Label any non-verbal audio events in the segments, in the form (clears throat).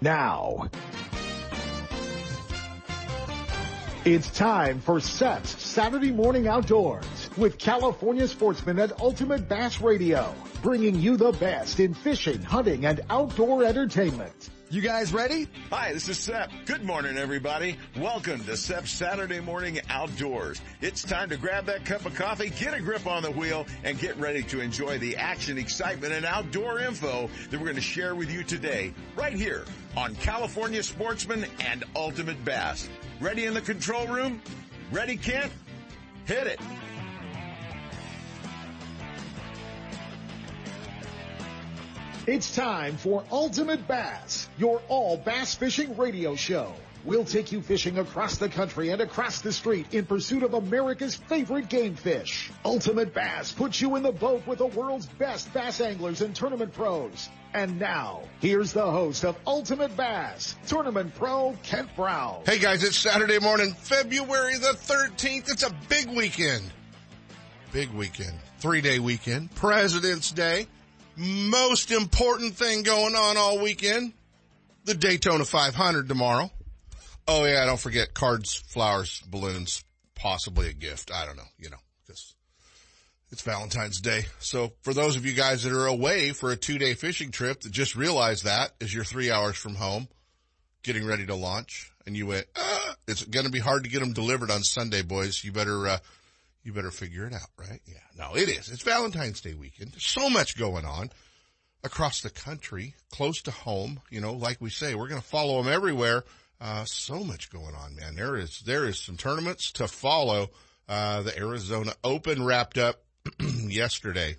Now, it's time for SEP's Saturday Morning Outdoors with California sportsmen at Ultimate Bass Radio, bringing you the best in fishing, hunting, and outdoor entertainment. You guys ready? Hi, this is Sep. Good morning, everybody. Welcome to Sep's Saturday Morning Outdoors. It's time to grab that cup of coffee, get a grip on the wheel, and get ready to enjoy the action, excitement, and outdoor info that we're going to share with you today, right here on California Sportsman and Ultimate Bass. Ready in the control room? Ready, Kent? Hit it. It's time for Ultimate Bass, your all bass fishing radio show. We'll take you fishing across the country and across the street in pursuit of America's favorite game fish. Ultimate Bass puts you in the boat with the world's best bass anglers and tournament pros. And now, here's the host of Ultimate Bass, Tournament Pro Kent Brown. Hey guys, it's Saturday morning, February the 13th. It's a big weekend. Big weekend. Three day weekend. President's Day. Most important thing going on all weekend. The Daytona 500 tomorrow. Oh yeah, don't forget cards, flowers, balloons, possibly a gift. I don't know, you know, because it's Valentine's Day. So for those of you guys that are away for a two day fishing trip that just realized that as you're three hours from home, getting ready to launch and you went, ah, it's going to be hard to get them delivered on Sunday, boys. You better, uh, you better figure it out, right? Yeah. No, it is. It's Valentine's Day weekend. There's so much going on across the country, close to home. You know, like we say, we're going to follow them everywhere. Uh, so much going on, man. There is, there is some tournaments to follow. Uh, the Arizona Open wrapped up (clears throat) yesterday.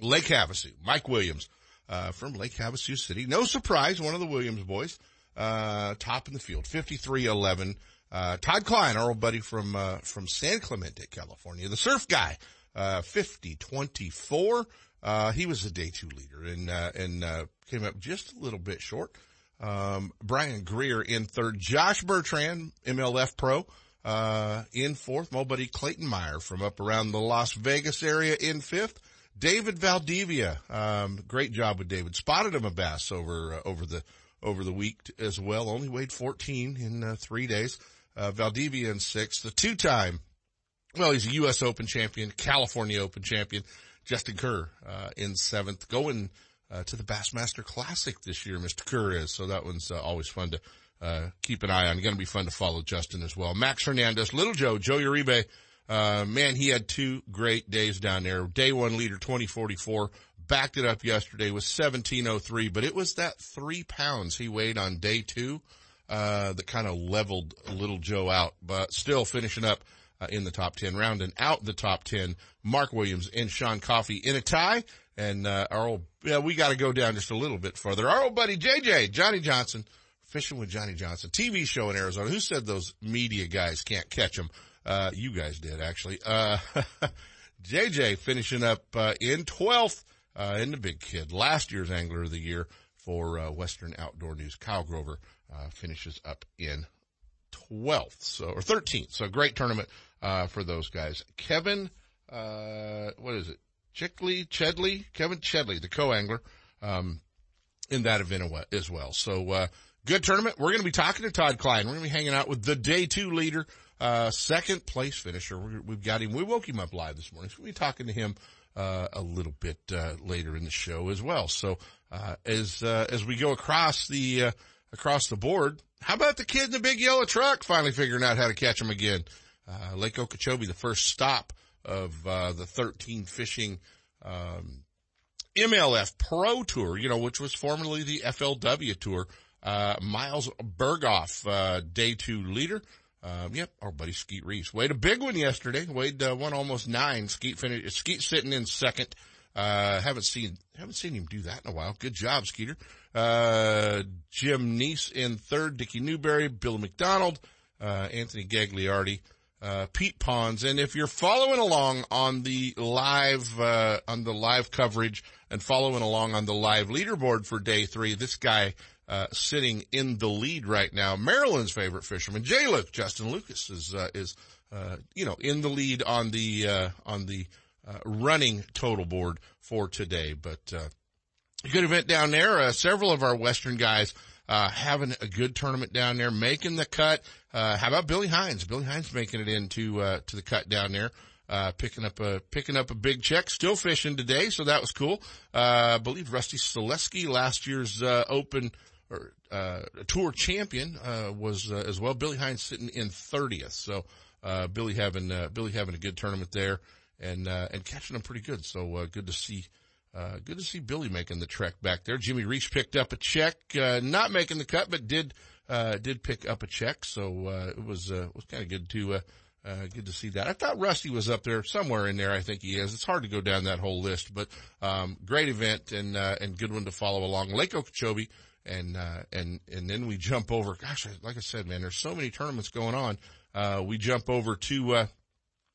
Lake Havasu, Mike Williams, uh, from Lake Havasu City. No surprise, one of the Williams boys, uh, top in the field, 53-11. Uh, Todd Kline, our old buddy from, uh, from San Clemente, California, the surf guy, uh, 50-24. Uh, he was the day two leader and, and, came up just a little bit short. Um, Brian Greer in third, Josh Bertrand, MLF pro, uh, in fourth, my buddy Clayton Meyer from up around the Las Vegas area in fifth. David Valdivia, um, great job with David. Spotted him a bass over, uh, over the, over the week as well. Only weighed 14 in uh, three days. Uh, Valdivia in sixth. The two-time, well, he's a U.S. Open champion, California Open champion. Justin Kerr, uh, in seventh, going, uh, to the Bassmaster Classic this year, Mr. Kerr is. So that one's uh, always fun to uh, keep an eye on. Going to be fun to follow Justin as well. Max Hernandez, Little Joe, Joe Uribe. Uh, man, he had two great days down there. Day one leader 2044 backed it up yesterday with 1703, but it was that three pounds he weighed on day two, uh, that kind of leveled Little Joe out, but still finishing up uh, in the top 10 round and out the top 10. Mark Williams and Sean Coffey in a tie. And, uh, our old, yeah, we got to go down just a little bit further. Our old buddy JJ, Johnny Johnson, fishing with Johnny Johnson, TV show in Arizona. Who said those media guys can't catch him? Uh, you guys did actually. Uh, (laughs) JJ finishing up, uh, in 12th, uh, in the big kid, last year's angler of the year for, uh, Western Outdoor News. Kyle Grover, uh, finishes up in 12th, so, or 13th. So great tournament, uh, for those guys. Kevin, uh, what is it? Chickley, Chedley, Kevin Chedley, the co-angler, um, in that event as well. So, uh, good tournament. We're going to be talking to Todd Kline. We're going to be hanging out with the day two leader, uh, second place finisher. we have got him. We woke him up live this morning. So we'll be talking to him, uh, a little bit, uh, later in the show as well. So, uh, as, uh, as we go across the, uh, across the board, how about the kid in the big yellow truck finally figuring out how to catch him again? Uh, Lake Okeechobee, the first stop of, uh, the 13 fishing, um, MLF Pro Tour, you know, which was formerly the FLW Tour. Uh, Miles Burghoff, uh, day two leader. Um, yep, our buddy Skeet Reese. Weighed a big one yesterday. Weighed, uh, one almost nine. Skeet finished, Skeet sitting in second. Uh, haven't seen, haven't seen him do that in a while. Good job, Skeeter. Uh, Jim Neese in third. Dickie Newberry, Bill McDonald, uh, Anthony Gagliardi, uh, Pete Ponds. And if you're following along on the live, uh, on the live coverage and following along on the live leaderboard for day three, this guy, uh, sitting in the lead right now, Maryland's favorite fisherman, Jay Luke, Justin Lucas is, uh, is, uh, you know, in the lead on the, uh, on the, running total board for today. But, uh good event down there. several of our Western guys, uh, having a good tournament down there, making the cut. Uh, how about Billy Hines? Billy Hines making it into, uh, to the cut down there. Uh, picking up a, picking up a big check, still fishing today. So that was cool. Uh, I believe Rusty Salewske, last year's, uh, open or, uh, tour champion, uh, was, uh, as well. Billy Hines sitting in 30th. So, uh, Billy having, uh, Billy having a good tournament there and, uh, and catching them pretty good. So, uh, good to see, uh, good to see Billy making the trek back there. Jimmy Reese picked up a check, uh, not making the cut, but did, uh, did pick up a check. So, uh, it was, uh, was kind of good to, uh, uh, good to see that. I thought Rusty was up there somewhere in there. I think he is. It's hard to go down that whole list, but um, great event and uh, and good one to follow along. Lake Okeechobee, and uh, and and then we jump over. Gosh, like I said, man, there's so many tournaments going on. Uh, we jump over to uh,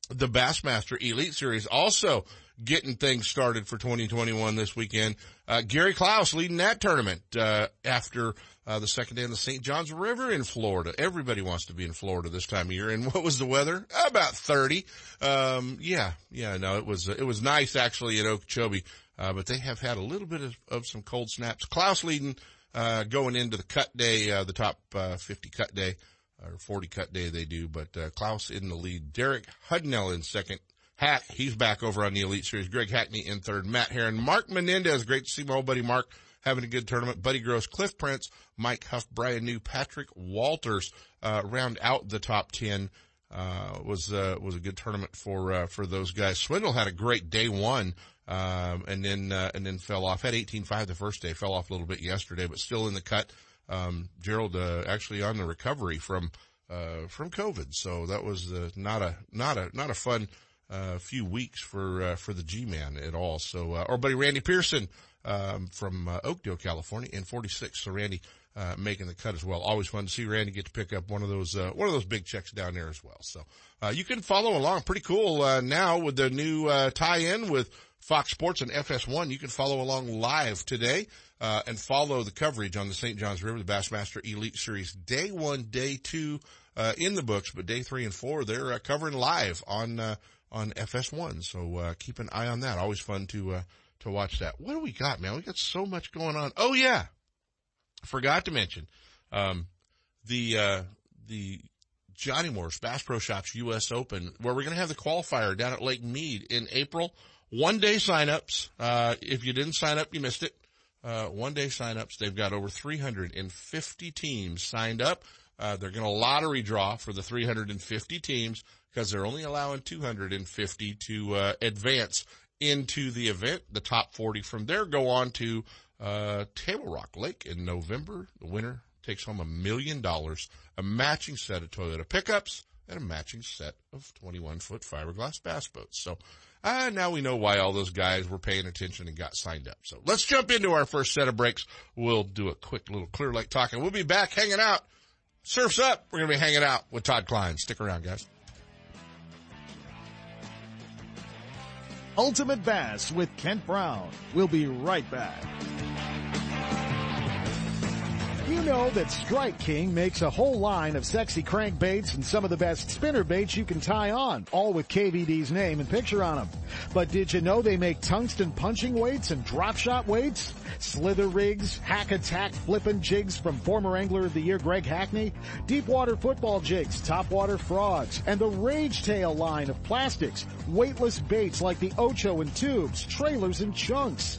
the Bassmaster Elite Series, also getting things started for 2021 this weekend. Uh, Gary Klaus leading that tournament uh, after uh, the second day on the St. Johns River in Florida. Everybody wants to be in Florida this time of year. And what was the weather? About 30. Um, yeah, yeah, no, it was, it was nice actually at Okeechobee. Uh, but they have had a little bit of, of some cold snaps. Klaus leading, uh, going into the cut day, uh, the top, uh, 50 cut day or 40 cut day they do, but, uh, Clouse in the lead. Derek Hudnall in second. Hat, he's back over on the Elite Series. Greg Hackney in third. Matt Herron. Mark Menendez. Great to see my old buddy Mark having a good tournament. Buddy Gross, Cliff Prince, Mike Huff, Bryan New, Patrick Walters, uh, round out the top 10. Uh, was, uh, was a good tournament for, uh, for those guys. Swindle had a great day one, um, and then, uh, and then fell off. Had 18-5 the first day, fell off a little bit yesterday, but still in the cut. Um, Gerald, uh, actually on the recovery from, uh, from COVID. So that was, not a, not a, not a fun, uh, few weeks for, uh, for the G-Man at all. So, uh, buddy Randy Pierson, um, from uh, Oakdale, California, in 46. So Randy uh, making the cut as well. Always fun to see Randy get to pick up one of those uh, one of those big checks down there as well. So uh, you can follow along. Pretty cool uh, now with the new uh, tie-in with Fox Sports and FS1. You can follow along live today. Uh, and follow the coverage on the St. Johns River, the Bassmaster Elite Series, day one, day two, in the books, but day three and four, they're covering live on, on FS1. So, keep an eye on that. Always fun to, to watch that. What do we got, man? We got so much going on. Oh yeah. Forgot to mention, um, the, uh, the Johnny Morris Bass Pro Shops U.S. Open, where we're going to have the qualifier down at Lake Mead in April. One day signups. Uh, if you didn't sign up, you missed it. Uh, one day signups. They've got over 350 teams signed up. Uh, they're going to lottery draw for the 350 teams because they're only allowing 250 to uh, advance into the event. The top 40 from there go on to uh, Table Rock Lake in November. The winner takes home a million dollars, a matching set of Toyota pickups, and a matching set of 21 foot fiberglass bass boats. So, uh, now we know why all those guys were paying attention and got signed up. So let's jump into our first set of breaks. We'll do a quick little Clear Lake talk and we'll be back hanging out. Surf's up. We're going to be hanging out with Todd Kline. Stick around, guys. Ultimate Bass with Kent Brown. We'll be right back. You know that Strike King makes a whole line of sexy crankbaits and some of the best spinner baits you can tie on, all with KVD's name and picture on them. But did you know they make tungsten punching weights and drop shot weights? Slither rigs, hack attack flippin' jigs from former Angler of the Year Greg Hackney, deep water football jigs, top water frogs, and the Rage Tail line of plastics, weightless baits like the Ocho and tubes, trailers and chunks.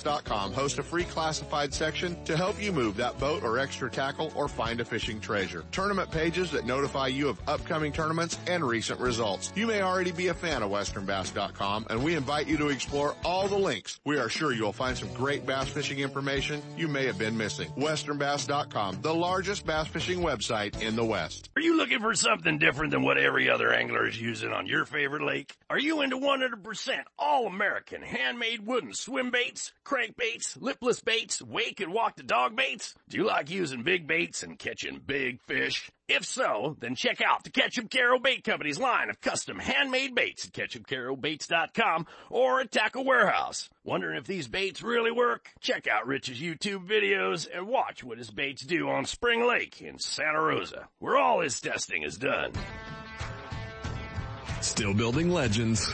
Hosts a free classified section to help you move that boat or extra tackle or find a fishing treasure. Tournament pages that notify you of upcoming tournaments and recent results. You may already be a fan of WesternBass.com and we invite you to explore all the links. We are sure you'll find some great bass fishing information you may have been missing. WesternBass.com, the largest bass fishing website in the West. Are you looking for something different than what every other angler is using on your favorite lake? Are you into 100% all American handmade wooden swim baits, crankbaits, lipless baits, wake and walk the dog baits? Do you like using big baits and catching big fish? If so, then check out the Ketchup Caro Bait Company's line of custom handmade baits at ketchupcarobaits.com or at Tackle Warehouse. Wondering if these baits really work? Check out Rich's YouTube videos and watch what his baits do on Spring Lake in Santa Rosa, where all his testing is done. Still building legends,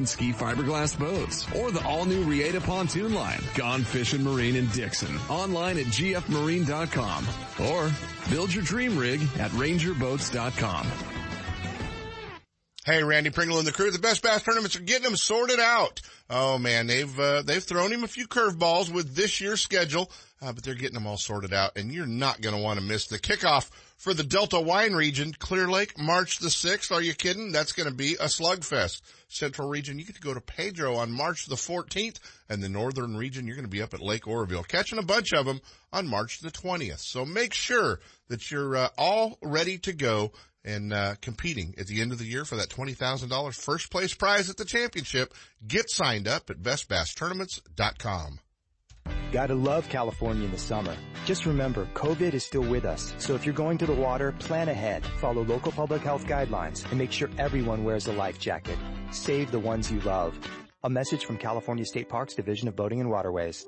ski fiberglass boats or the all new Reata pontoon line, Gone Fishing Marine in Dixon, online at gfmarine.com or build your dream rig at rangerboats.com. Hey, Randy Pringle and the crew. The best bass tournaments are getting them sorted out. Oh man, they've uh, they've thrown him a few curveballs with this year's schedule, uh, but they're getting them all sorted out, and you're not going to want to miss the kickoff for the Delta Wine Region, Clear Lake, March the 6th. Are you kidding? That's going to be a slugfest. Central Region, you get to go to Pedro on March the 14th, and the Northern Region, you're going to be up at Lake Oroville, catching a bunch of them on March the 20th. So make sure that you're uh, all ready to go and uh, competing at the end of the year for that $20,000 first place prize at the championship. Get signed up at bestbasstournaments.com. Gotta love California in the summer. Just remember, COVID is still with us. So if you're going to the water, plan ahead, follow local public health guidelines, and make sure everyone wears a life jacket. Save the ones you love. A message from California State Parks Division of Boating and Waterways.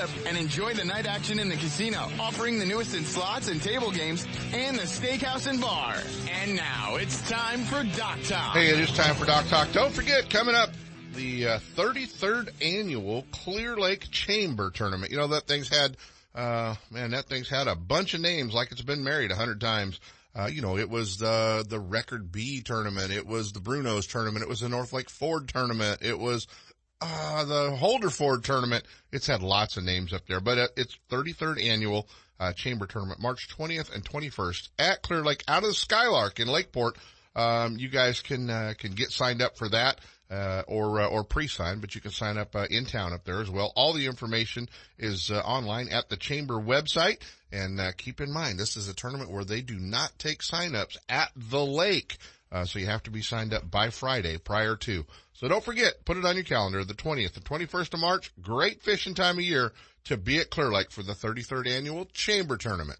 and enjoy the night action in the casino, offering the newest in slots and table games and the steakhouse and bar. And now it's time for Dock Talk. Hey, it is time for Dock Talk. Don't forget, coming up, the uh, 33rd annual Clear Lake Chamber Tournament. You know, that thing's had, uh, man, that thing's had a bunch of names like it's been married a hundred times. Uh, you know, it was the, the Record Bee tournament. It was the Bruno's tournament. It was the North Lake Ford tournament. It was, uh, the Holder Ford tournament. It's had lots of names up there, but uh, it's 33rd annual, uh, chamber tournament, March 20th and 21st at Clear Lake out of the Skylark in Lakeport. Um, you guys can, uh, can get signed up for that. Uh, or uh, or pre-sign, but you can sign up uh, in town up there as well. All the information is uh, online at the chamber website. And uh, keep in mind, this is a tournament where they do not take sign-ups at the lake. So you have to be signed up by Friday prior to. So don't forget, put it on your calendar, the 20th and 21st of March, great fishing time of year to be at Clear Lake for the 33rd annual Chamber Tournament.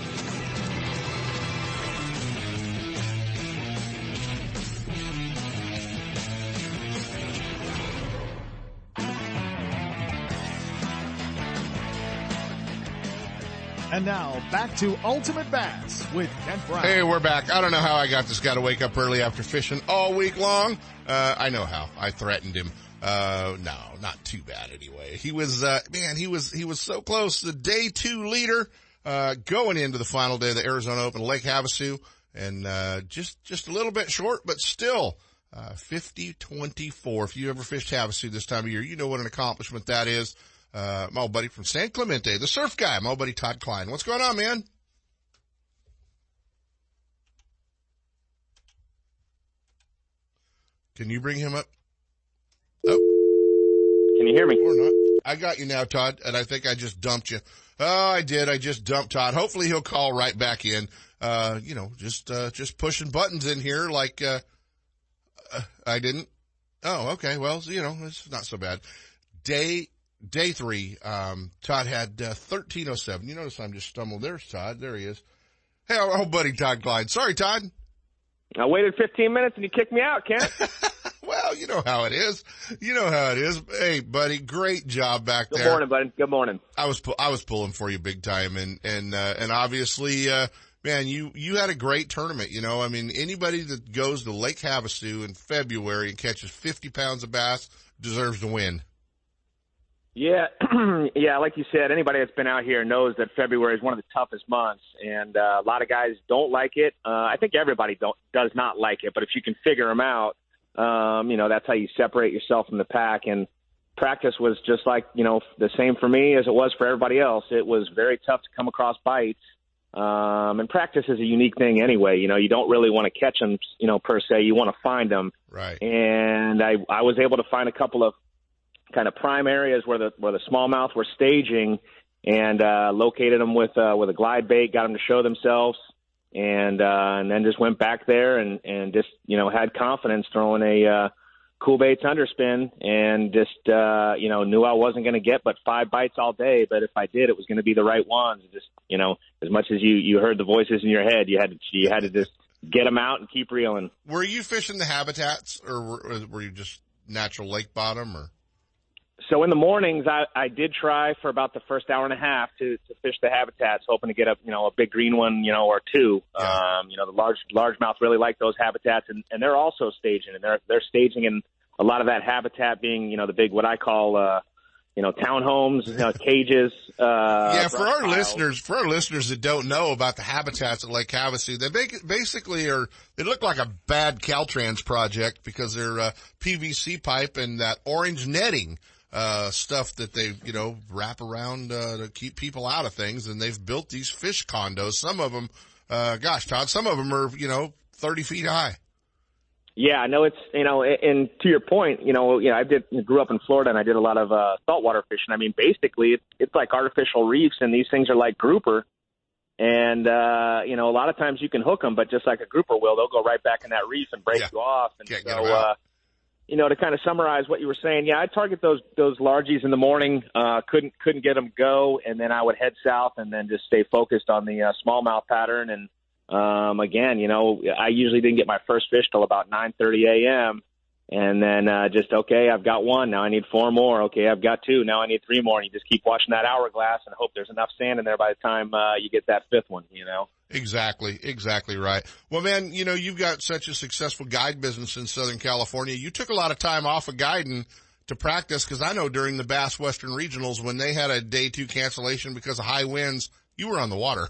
And now back to Ultimate Bass with Kent Brown. Hey, we're back. I don't know how I got this guy to wake up early after fishing all week long. Uh, I know how. I threatened him. Uh, no, not too bad anyway. He was, uh, man, he was, he was so close. The day two leader, uh, going into the final day of the Arizona Open, Lake Havasu, and, uh, just, just a little bit short, but still, uh, 50-24. If you ever fished Havasu this time of year, you know what an accomplishment that is uh, my old buddy from San Clemente, the surf guy, my old buddy Todd Kline. What's going on, man? Can you bring him up? Oh. Can you hear me? Or not. I got you now, Todd, and I think I just dumped you. Oh, I did. I just dumped Todd. Hopefully he'll call right back in. Uh, you know, just, uh, just pushing buttons in here like, uh, uh I didn't. Oh, okay. Well, you know, it's not so bad. Day day three, um, Todd had uh, 1307. You notice I'm just stumbled. There's Todd. There he is. Hey, our old buddy Todd Kline. Sorry, Todd. I waited 15 minutes and you kicked me out, Kent. (laughs) well, you know how it is. You know how it is. Hey, buddy, great job back Good there. Good morning, buddy. Good morning. I was I was pulling for you big time, and and uh, and obviously, uh, man, you you had a great tournament. You know, I mean, anybody that goes to Lake Havasu in February and catches 50 pounds of bass deserves to win. Yeah, (clears throat) yeah, like you said, anybody that's been out here knows that February is one of the toughest months, and uh, a lot of guys don't like it. Uh, I think everybody don't does not like it, but if you can figure them out, um, you know that's how you separate yourself from the pack. And practice was just like you know the same for me as it was for everybody else. It was very tough to come across bites, um, and practice is a unique thing anyway. You know, you don't really want to catch them, you know, per se. You want to find them. Right. And I I was able to find a couple of kind of prime areas where the where the smallmouth were staging, and uh, located them with uh, with a glide bait, got them to show themselves, and uh, and then just went back there and and just you know had confidence throwing a uh, cool baits underspin, and just uh, you know knew I wasn't going to get but five bites all day, but if I did, it was going to be the right ones. Just you know, as much as you you heard the voices in your head, you had to you had to just get them out and keep reeling. Were you fishing the habitats, or were, were you just natural lake bottom, or? So in the mornings, I, I did try for about the first hour and a half to, to fish the habitats, hoping to get a you know a big green one, you know, or two. Yeah. Um, you know, the large largemouth really like those habitats, and, and they're also staging, and they're they're staging in a lot of that habitat being you know the big what I call uh, you know townhomes, you know, (laughs) cages. Uh, yeah, for our piles. listeners, for our listeners that don't know about the habitats at Lake Havasu, they basically are they look like a bad Caltrans project because they're uh, PVC pipe and that orange netting uh, stuff that they, you know, wrap around, uh, to keep people out of things. And they've built these fish condos. Some of them, uh, gosh, Todd, some of them are, you know, 30 feet high. Yeah, I know it's, you know, and to your point, you know, you know, I did, grew up in Florida and I did a lot of, uh, saltwater fishing. I mean, basically it's, it's like artificial reefs and these things are like grouper. And, uh, you know, a lot of times you can hook them, but just like a grouper will, they'll go right back in that reef and break yeah. you off. And Can't so, uh, you know, to kind of summarize what you were saying, yeah, I target those those largies in the morning. Uh, couldn't couldn't get them go, and then I would head south and then just stay focused on the uh, smallmouth pattern. And um, again, you know, I usually didn't get my first fish till about 9:30 a.m. And then uh, just okay, I've got one. Now I need four more. Okay, I've got two. Now I need three more. And you just keep watching that hourglass and hope there's enough sand in there by the time uh, you get that fifth one. You know. Exactly, exactly right. Well, man, you know, you've got such a successful guide business in Southern California. You took a lot of time off of guiding to practice because I know during the Bass Western Regionals when they had a day two cancellation because of high winds, you were on the water.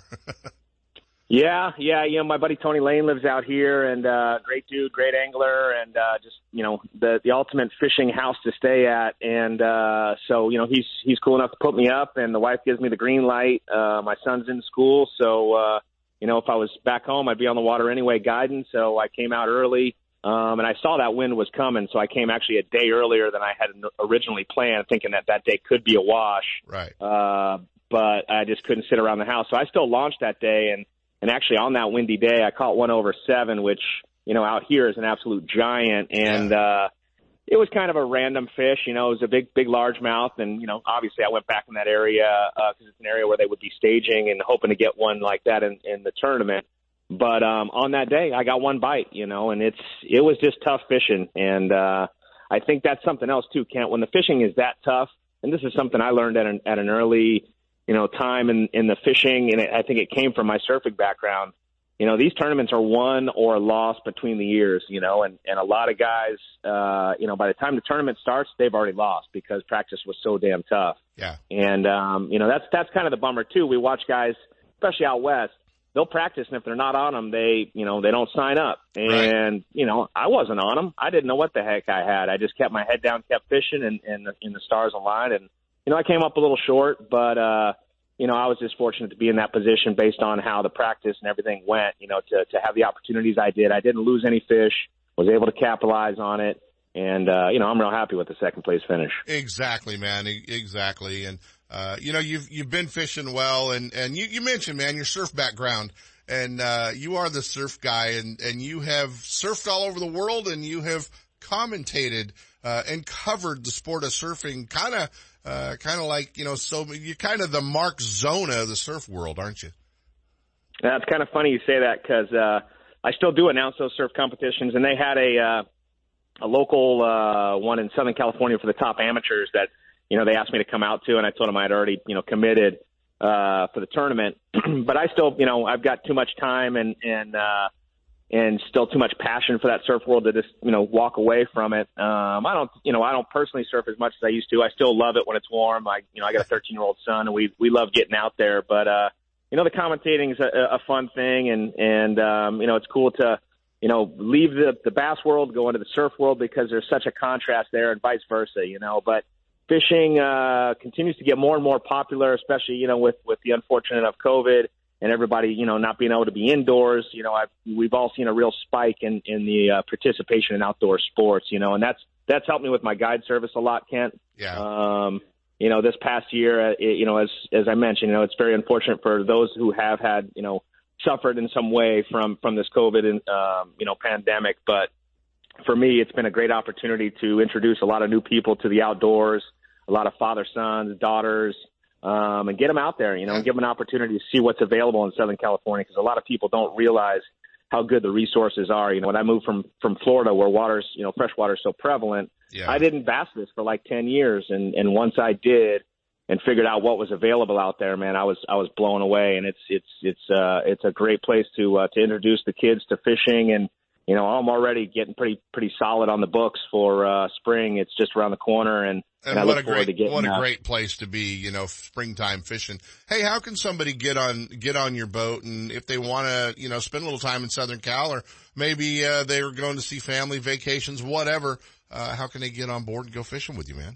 (laughs) yeah, yeah, you know, my buddy Tony Lane lives out here and, uh, great dude, great angler and, uh, just, you know, the, the ultimate fishing house to stay at. And, uh, so, you know, he's, he's cool enough to put me up and the wife gives me the green light. Uh, my son's in school. So, uh, you know, if I was back home, I'd be on the water anyway, guiding. So I came out early, um, and I saw that wind was coming. So I came actually a day earlier than I had originally planned, thinking that that day could be a wash. Right. Uh, but I just couldn't sit around the house. So I still launched that day, and and actually on that windy day, I caught one over seven, which you know out here is an absolute giant, and. uh it was kind of a random fish. You know, it was a big, big largemouth, and you know, obviously, I went back in that area because uh, it's an area where they would be staging and hoping to get one like that in, in the tournament. But um, on that day, I got one bite. You know, and it's it was just tough fishing, and uh, I think that's something else too, Kent. When the fishing is that tough, and this is something I learned at an at an early, you know, time in in the fishing, and it, I think it came from my surfing background you know, these tournaments are won or lost between the years, you know, and, and a lot of guys, uh, you know, by the time the tournament starts, they've already lost because practice was so damn tough. Yeah. And, um, you know, that's, that's kind of the bummer too. We watch guys, especially out west, they'll practice and if they're not on them, they, you know, they don't sign up. And, right. you know, I wasn't on them. I didn't know what the heck I had. I just kept my head down, kept fishing and, and, the, and the stars aligned. And, you know, I came up a little short, but, uh, you know, I was just fortunate to be in that position based on how the practice and everything went, you know, to, to have the opportunities I did. I didn't lose any fish, was able to capitalize on it. And, uh, you know, I'm real happy with the second place finish. Exactly, man. Exactly. And, uh, you know, you've, you've been fishing well and, and you, you mentioned, man, your surf background and, uh, you are the surf guy and, and you have surfed all over the world and you have commentated, uh, and covered the sport of surfing kind of, uh, kind of like, you know, so you're kind of the Mark Zona of the surf world, aren't you? Yeah, it's kind of funny you say that because, uh, I still do announce those surf competitions and they had a, uh, a local, uh, one in Southern California for the top amateurs that, you know, they asked me to come out to and I told them I had already, you know, committed, uh, for the tournament, (clears throat) but I still, you know, I've got too much time and, and, uh, and still too much passion for that surf world to just you know walk away from it. Um, I don't you know I don't personally surf as much as I used to. I still love it when it's warm. I you know I got a 13 year old son and we we love getting out there. But uh, you know the commentating is a, a fun thing and and um, you know it's cool to you know leave the the bass world go into the surf world because there's such a contrast there and vice versa. You know, but fishing uh, continues to get more and more popular, especially you know with with the unfortunate of COVID and everybody, you know, not being able to be indoors. You know, I've, we've all seen a real spike in in the uh, participation in outdoor sports. You know, and that's that's helped me with my guide service a lot, Kent. Yeah. Um, you know, this past year, uh, it, you know, as as I mentioned, you know, it's very unfortunate for those who have had, you know, suffered in some way from from this COVID and um, you know pandemic. But for me, it's been a great opportunity to introduce a lot of new people to the outdoors, a lot of father sons, daughters, um, and get them out there, you know, and give them an opportunity to see what's available in Southern California because a lot of people don't realize how good the resources are. You know, when I moved from from Florida, where water's you know fresh water is so prevalent, yeah. I didn't bass this for like ten years, and and once I did and figured out what was available out there, man, I was I was blown away, and it's it's it's uh it's a great place to uh, to introduce the kids to fishing and you know, I'm already getting pretty pretty solid on the books for uh spring. It's just around the corner and, and, and I what a great getting, what a uh, great place to be, you know, springtime fishing. Hey, how can somebody get on get on your boat and if they want to, you know, spend a little time in Southern Cal or maybe uh they are going to see family vacations, whatever, uh how can they get on board and go fishing with you, man?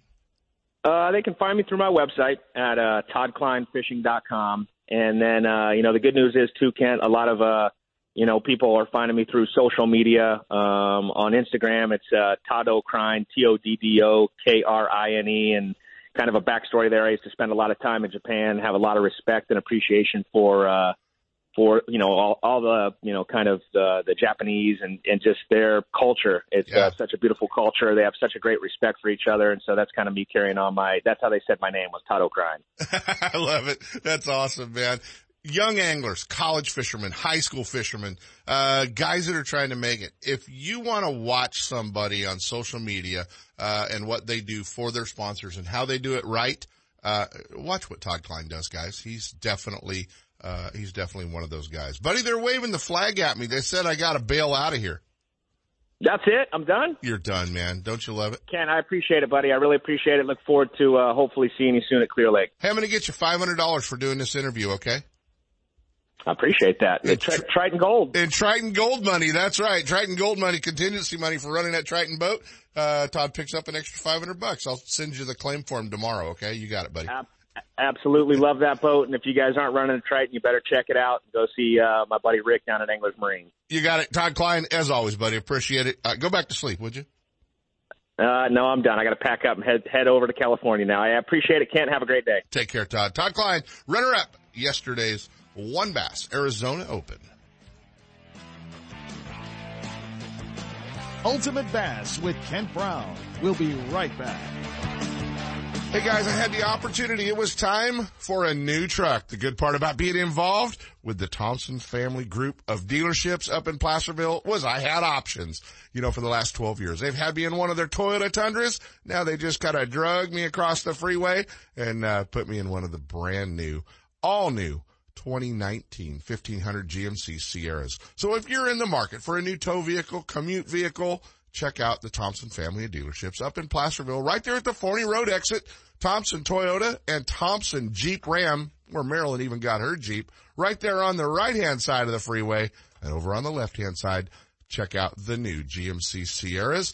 Uh they can find me through my website at uh toddklinefishing.com and then uh you know the good news is too Kent a lot of uh you know, people are finding me through social media. Um, on Instagram, it's uh, Todd O'Krine, T O D D O K R I N E, and kind of a backstory there. I used to spend a lot of time in Japan, have a lot of respect and appreciation for uh, for you know all, all the you know kind of the, the Japanese and and just their culture. It's Yeah. uh, such a beautiful culture. They have such a great respect for each other, and so that's kind of me carrying on my. That's how they said my name was Todd O'Krine. (laughs) I love it. That's awesome, man. Young anglers, college fishermen, high school fishermen, uh, guys that are trying to make it. If you want to watch somebody on social media, uh, and what they do for their sponsors and how they do it right, uh, watch what Todd Kline does, guys. He's definitely, uh, he's definitely one of those guys. Buddy, they're waving the flag at me. They said I got to bail out of here. That's it. I'm done. You're done, man. Don't you love it? Ken, I appreciate it, buddy. I really appreciate it. Look forward to uh, hopefully seeing you soon at Clear Lake. Hey, I'm going to get you $500 for doing this interview, okay? I appreciate that. Tri- tr- Triton Gold. And Triton Gold Money, that's right. Triton Gold Money, contingency money for running that Triton boat. Uh, Todd picks up an extra 500 bucks. I'll send you the claim form tomorrow, okay? You got it, buddy. Ab- absolutely love that boat. And if you guys aren't running a Triton, you better check it out and go see uh, my buddy Rick down at Anglers Marine. You got it. Todd Kline, as always, buddy. Appreciate it. Uh, go back to sleep, would you? Uh, no, I'm done. I got to pack up and head head over to California now. I appreciate it. Kent, have a great day. Take care, Todd. Todd Kline, runner up yesterday's WON Bass Arizona Open. Ultimate Bass with Kent Brown. We'll be right back. Hey guys, I had the opportunity. It was time for a new truck. The good part about being involved with the Thompson family group of dealerships up in Placerville was I had options, you know, for the last 12 years. They've had me in one of their Toyota Tundras. Now they just kind of drug me across the freeway and uh, put me in one of the brand new, all new 2019 1500 GMC Sierras. So if you're in the market for a new tow vehicle, commute vehicle, check out the Thompson family of dealerships up in Placerville, right there at the Forni Road exit. Thompson Toyota and Thompson Jeep Ram, where Marilyn even got her Jeep, right there on the right hand side of the freeway. And over on the left hand side, check out the new GMC Sierras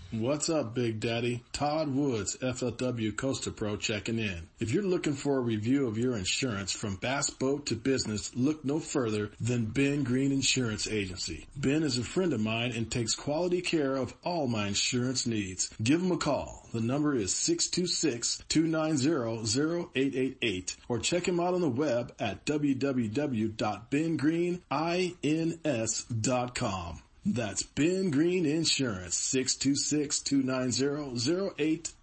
What's up, Big Daddy? Todd Woods, FLW Costa Pro checking in. If you're looking for a review of your insurance from bass boat to business, look no further than Ben Green Insurance Agency. Ben is a friend of mine and takes quality care of all my insurance needs. Give him a call. The number is 626-290-0888 or check him out on the web at www.bengreenins.com. That's Ben Green Insurance,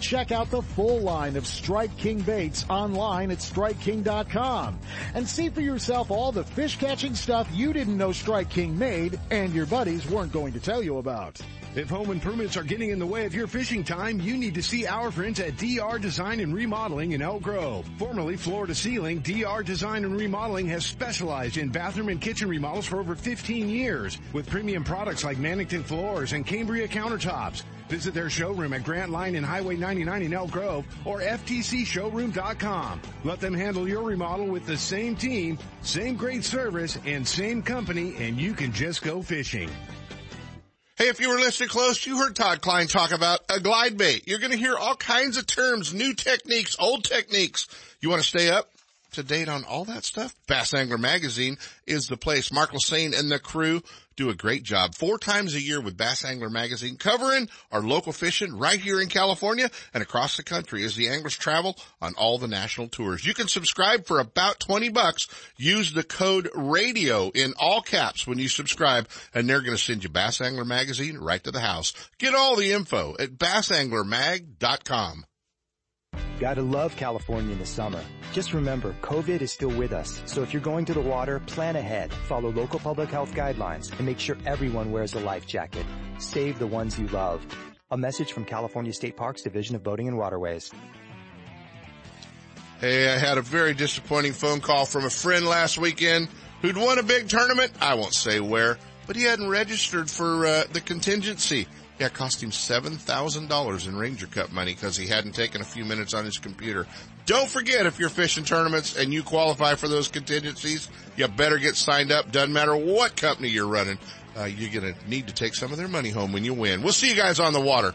Check out the full line of Strike King baits online at StrikeKing.com and see for yourself all the fish catching stuff you didn't know Strike King made and your buddies weren't going to tell you about. If home improvements are getting in the way of your fishing time, you need to see our friends at DR Design and Remodeling in Elk Grove. Formerly Floor to Ceiling, DR Design and Remodeling has specialized in bathroom and kitchen remodels for over 15 years with premium products like Mannington floors and Cambria countertops. Visit their showroom at Grant Line and Highway 99 in Elk Grove or FTCshowroom.com. Let them handle your remodel with the same team, same great service, and same company, and you can just go fishing. Hey, if you were listening close, you heard Todd Kline talk about a glide bait. You're going to hear all kinds of terms, new techniques, old techniques. You want to stay up to date on all that stuff? Bass Angler Magazine is the place. Mark Lassagne and the crew do a great job four times a year with Bass Angler Magazine covering our local fishing right here in California and across the country as the anglers travel on all the national tours. You can subscribe for about 20 bucks. Use the code radio in all caps when you subscribe and they're going to send you Bass Angler Magazine right to the house. Get all the info at bassanglermag.com. Gotta love California in the summer. Just remember, COVID is still with us. So if you're going to the water, plan ahead, follow local public health guidelines, and make sure everyone wears a life jacket. Save the ones you love. A message from California State Parks Division of Boating and Waterways. Hey, I had a very disappointing phone call from a friend last weekend who'd won a big tournament. I won't say where, but he hadn't registered for uh, the contingency. Yeah, it cost him $7,000 in Ranger Cup money because he hadn't taken a few minutes on his computer. Don't forget if you're fishing tournaments and you qualify for those contingencies, you better get signed up. Doesn't matter what company you're running. Uh, you're going to need to take some of their money home when you win. We'll see you guys on the water.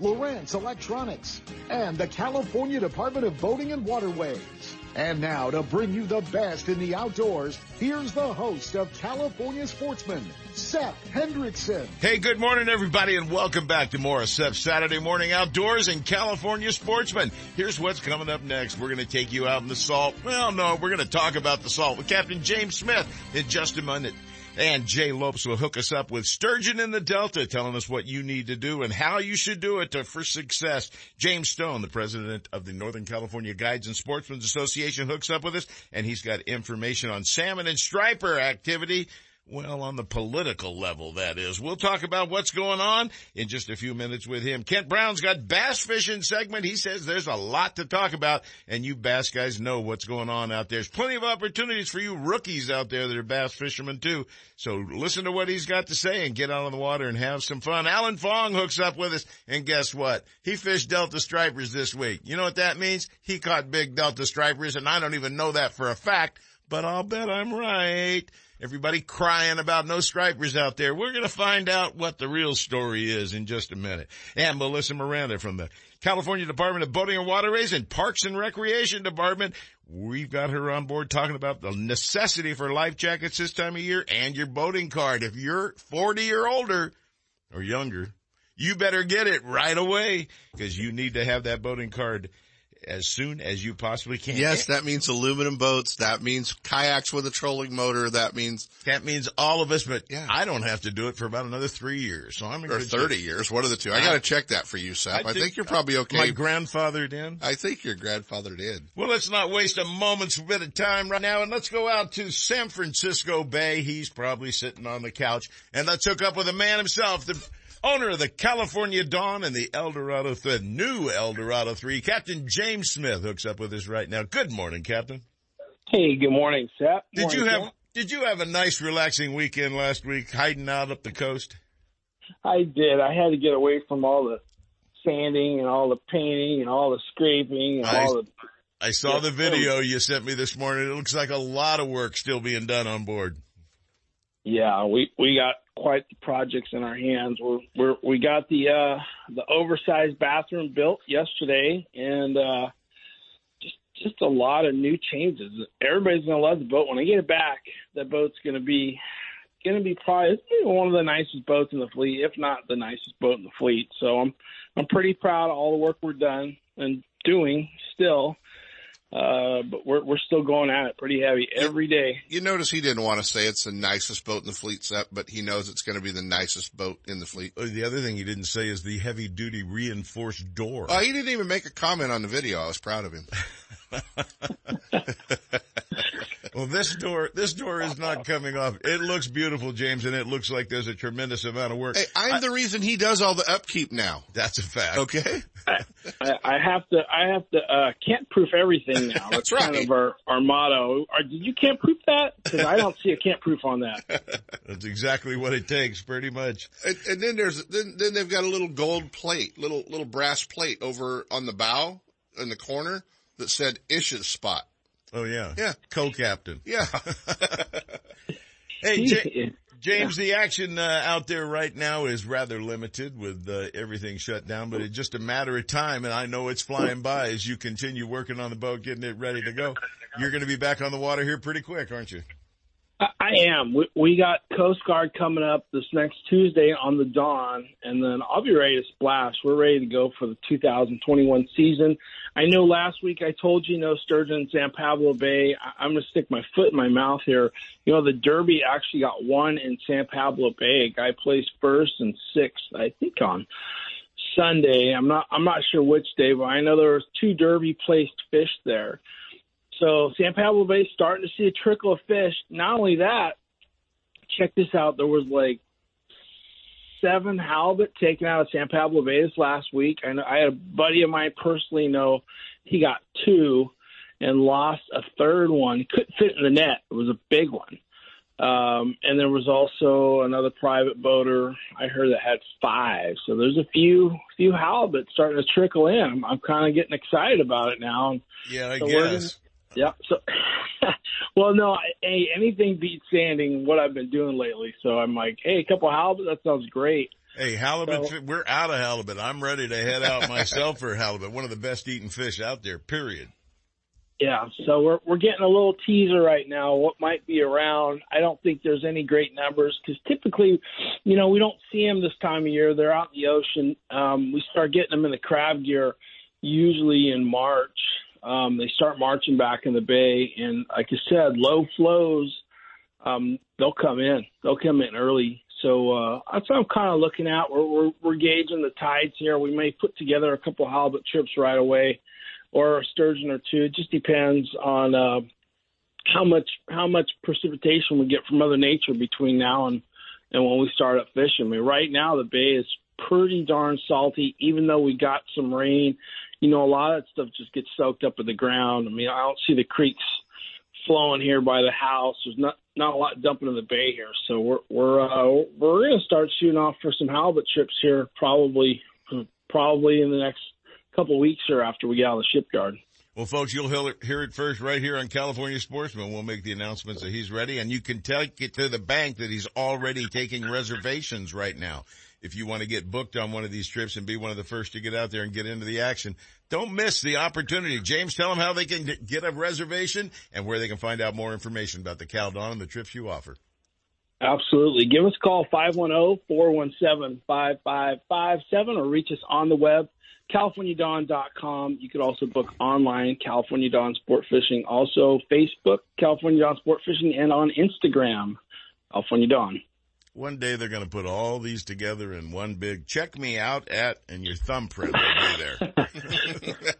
Lowrance Electronics, and the California Department of Boating and Waterways. And now to bring you the best in the outdoors, here's the host of California Sportsman, Sep Hendrickson. Hey, good morning everybody and welcome back to more of Sep's Saturday Morning Outdoors and California Sportsman. Here's what's coming up next. We're going to take you out in the salt. Well, no, we're going to talk about the salt with Captain James Smith in just a minute. And Jay Lopes will hook us up with Sturgeon in the Delta, telling us what you need to do and how you should do it to, for success. James Stone, the president of the Northern California Guides and Sportsmen's Association, hooks up with us, and he's got information on salmon and striper activity well, on the political level, that is. We'll talk about what's going on in just a few minutes with him. Kent Brown's got bass fishing segment. He says there's a lot to talk about and you bass guys know what's going on out there. There's plenty of opportunities for you rookies out there that are bass fishermen too. So listen to what he's got to say and get out on the water and have some fun. Alan Fong hooks up with us and guess what? He fished Delta Stripers this week. You know what that means? He caught big Delta Stripers and I don't even know that for a fact, but I'll bet I'm right. Everybody crying about no stripers out there. We're going to find out what the real story is in just a minute. And Melissa Miranda from the California Department of Boating and Waterways and Parks and Recreation Department. We've got her on board talking about the necessity for life jackets this time of year and your boating card. If you're 40 or older or younger, you better get it right away because you need to have that boating card as soon as you possibly can. Yes, that means aluminum boats. That means kayaks with a trolling motor. That means that means all of us. But yeah. I don't have to do it for about another three years. So I'm in or thirty years. What are the two? I, I got to check that for you, Sep. I, I think, you're probably okay. My grandfather did. I think your grandfather did. Well, let's not waste a moment's bit of time right now, and let's go out to San Francisco Bay. He's probably sitting on the couch, and let's hook up with the man himself. The owner of the California Dawn and the Eldorado, the new Eldorado 3. Captain James Smith hooks up with us right now. Good morning, Captain. Hey, good morning, Sep. Did morning, you have, did you have a nice relaxing weekend last week hiding out up the coast? I did. I had to get away from all the sanding and all the painting and all the scraping and I, all the. I saw the video you sent me this morning. It looks like a lot of work still being done on board. Yeah, we we got quite the projects in our hands. We're, we're we got the uh, the oversized bathroom built yesterday, and uh, just just a lot of new changes. Everybody's gonna love the boat when I get it back. That boat's gonna be gonna be probably one of the nicest boats in the fleet, if not the nicest boat in the fleet. So I'm I'm pretty proud of all the work we're done and doing still. Uh, but we're we're still going at it pretty heavy every day. You notice he didn't want to say it's the nicest boat in the fleet set, but he knows it's going to be the nicest boat in the fleet. Oh, the other thing he didn't say is the heavy duty reinforced door. Oh, he didn't even make a comment on the video. I was proud of him. (laughs) well, this door, this door is not coming off. It looks beautiful, James, and it looks like there's a tremendous amount of work. Hey, I'm I, the reason he does all the upkeep now. That's a fact. Okay. I, I have to, I have to, uh, can't proof everything now. (laughs) That's, That's right. kind of our, our motto. Are, did you can't proof that? Cause I don't see a can't proof on that. (laughs) That's exactly what it takes, pretty much. And, and then there's, then, then they've got a little gold plate, little, little brass plate over on the bow in the corner that said Ish's spot. Oh yeah. Yeah. Co-captain. Yeah. (laughs) hey, J- James, the action uh, out there right now is rather limited with uh, everything shut down, but it's just a matter of time, and I know it's flying by as you continue working on the boat, getting it ready to go. You're going to be back on the water here pretty quick, aren't you? I am. We, we got Coast Guard coming up this next Tuesday on the dawn, and then I'll be ready to splash. We're ready to go for the 2021 season. I know last week I told you no sturgeon in San Pablo Bay. I, I'm going to stick my foot in my mouth here. You know, the Derby actually got one in San Pablo Bay. A guy placed first and sixth, I think, on Sunday. I'm not. I'm not sure which day, but I know there was two Derby placed fish there. So San Pablo Bay is starting to see a trickle of fish. Not only that, check this out. There was like seven halibut taken out of San Pablo Bay this last week. I know I had a buddy of mine personally know he got two and lost a third one. Couldn't fit in the net. It was a big one. Um, and there was also another private boater I heard that had five. So there's a few few halibut starting to trickle in. I'm, I'm kind of getting excited about it now. Yeah, I So guess. Yeah. So, (laughs) well, no, hey, anything beats sanding what I've been doing lately. So I'm like, hey, a couple halibut, that sounds great. Hey, halibut, So- we're out of halibut. I'm ready to head out myself for halibut. One of the best eating fish out there, period. Yeah. So we're we're getting a little teaser right now. What might be around? I don't think there's any great numbers because typically, you know, we don't see them this time of year. They're out in the ocean. Um, we start getting them in the crab gear usually in March. Um, they start marching back in the bay, and like I said, low flows. Um, they'll come in. They'll come in early. So uh, that's what I'm kind of looking at. We're, we're we're gauging the tides here. We may put together a couple halibut trips right away, or a sturgeon or two. It just depends on uh, how much how much precipitation we get from Mother Nature between now and and when we start up fishing. I mean, right now the bay is pretty darn salty, even though we got some rain. You know, a lot of that stuff just gets soaked up in the ground. I mean, I don't see the creeks flowing here by the house. There's not not a lot dumping in the bay here, so we're we're uh, we're to start shooting off for some halibut trips here, probably probably in the next couple of weeks or after we get out of the shipyard. Well, folks, you'll hear it- first right here on California Sportsman. We'll make the announcements that he's ready, and you can take it to the bank that he's already taking reservations right now. If you want to get booked on one of these trips and be one of the first to get out there and get into the action, don't miss the opportunity. James, tell them how they can get a reservation and where they can find out more information about the Cal Dawn and the trips you offer. Absolutely. Give us a call, 510-417-5557, or reach us on the web, californiadawn.com. You could also book online, California Dawn Sport Fishing. Also, Facebook, California Dawn Sport Fishing, and on Instagram, California Dawn. One day they're going to put all these together in one big check me out at and your thumbprint will be there. (laughs)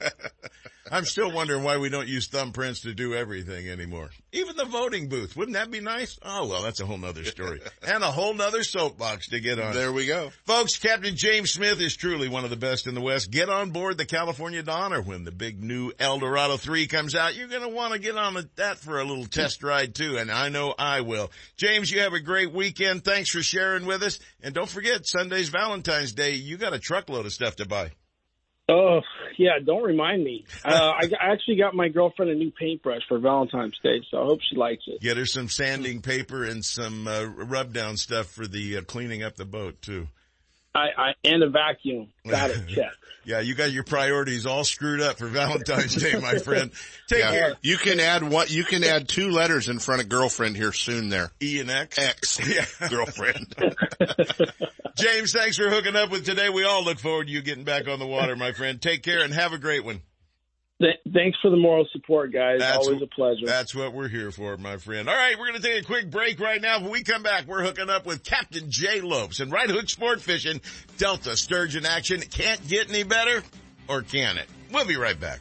I'm still wondering why we don't use thumbprints to do everything anymore. Even the voting booth. Wouldn't that be nice? Oh, well, that's a whole nother story (laughs) and a whole nother soapbox to get on. There we go. Folks, Captain James Smith is truly one of the best in the West. Get on board the California Donner when the big new El Dorado 3 comes out. You're going to want to get on that for a little test ride too, and I know I will. James, you have a great weekend. Thanks for sharing with us. And don't forget, Sunday's Valentine's Day. You got a truckload of stuff to buy. Oh, yeah, don't remind me. Uh, I, I actually got my girlfriend a new paintbrush for Valentine's Day, so I hope she likes it. Get her some sanding paper and some uh, rub down stuff for the uh, cleaning up the boat too. I, I And a vacuum. Got it, (laughs) check. Yeah, you got your priorities all screwed up for Valentine's Day, my (laughs) friend. Take Yeah. care. You can add what, you can add two letters in front of girlfriend here soon there. E and X. X. (laughs) Yeah. girlfriend. James, thanks for hooking up with today. We all look forward to you getting back on the water, my friend. Take care and have a great one. Th- thanks for the moral support, guys. That's Always a pleasure. That's what we're here for, my friend. All right, we're going to take a quick break right now. When we come back, we're hooking up with Captain Jay Lopes and Right Hook Sport Fishing, Delta Sturgeon Action. Can't get any better, or can it? We'll be right back.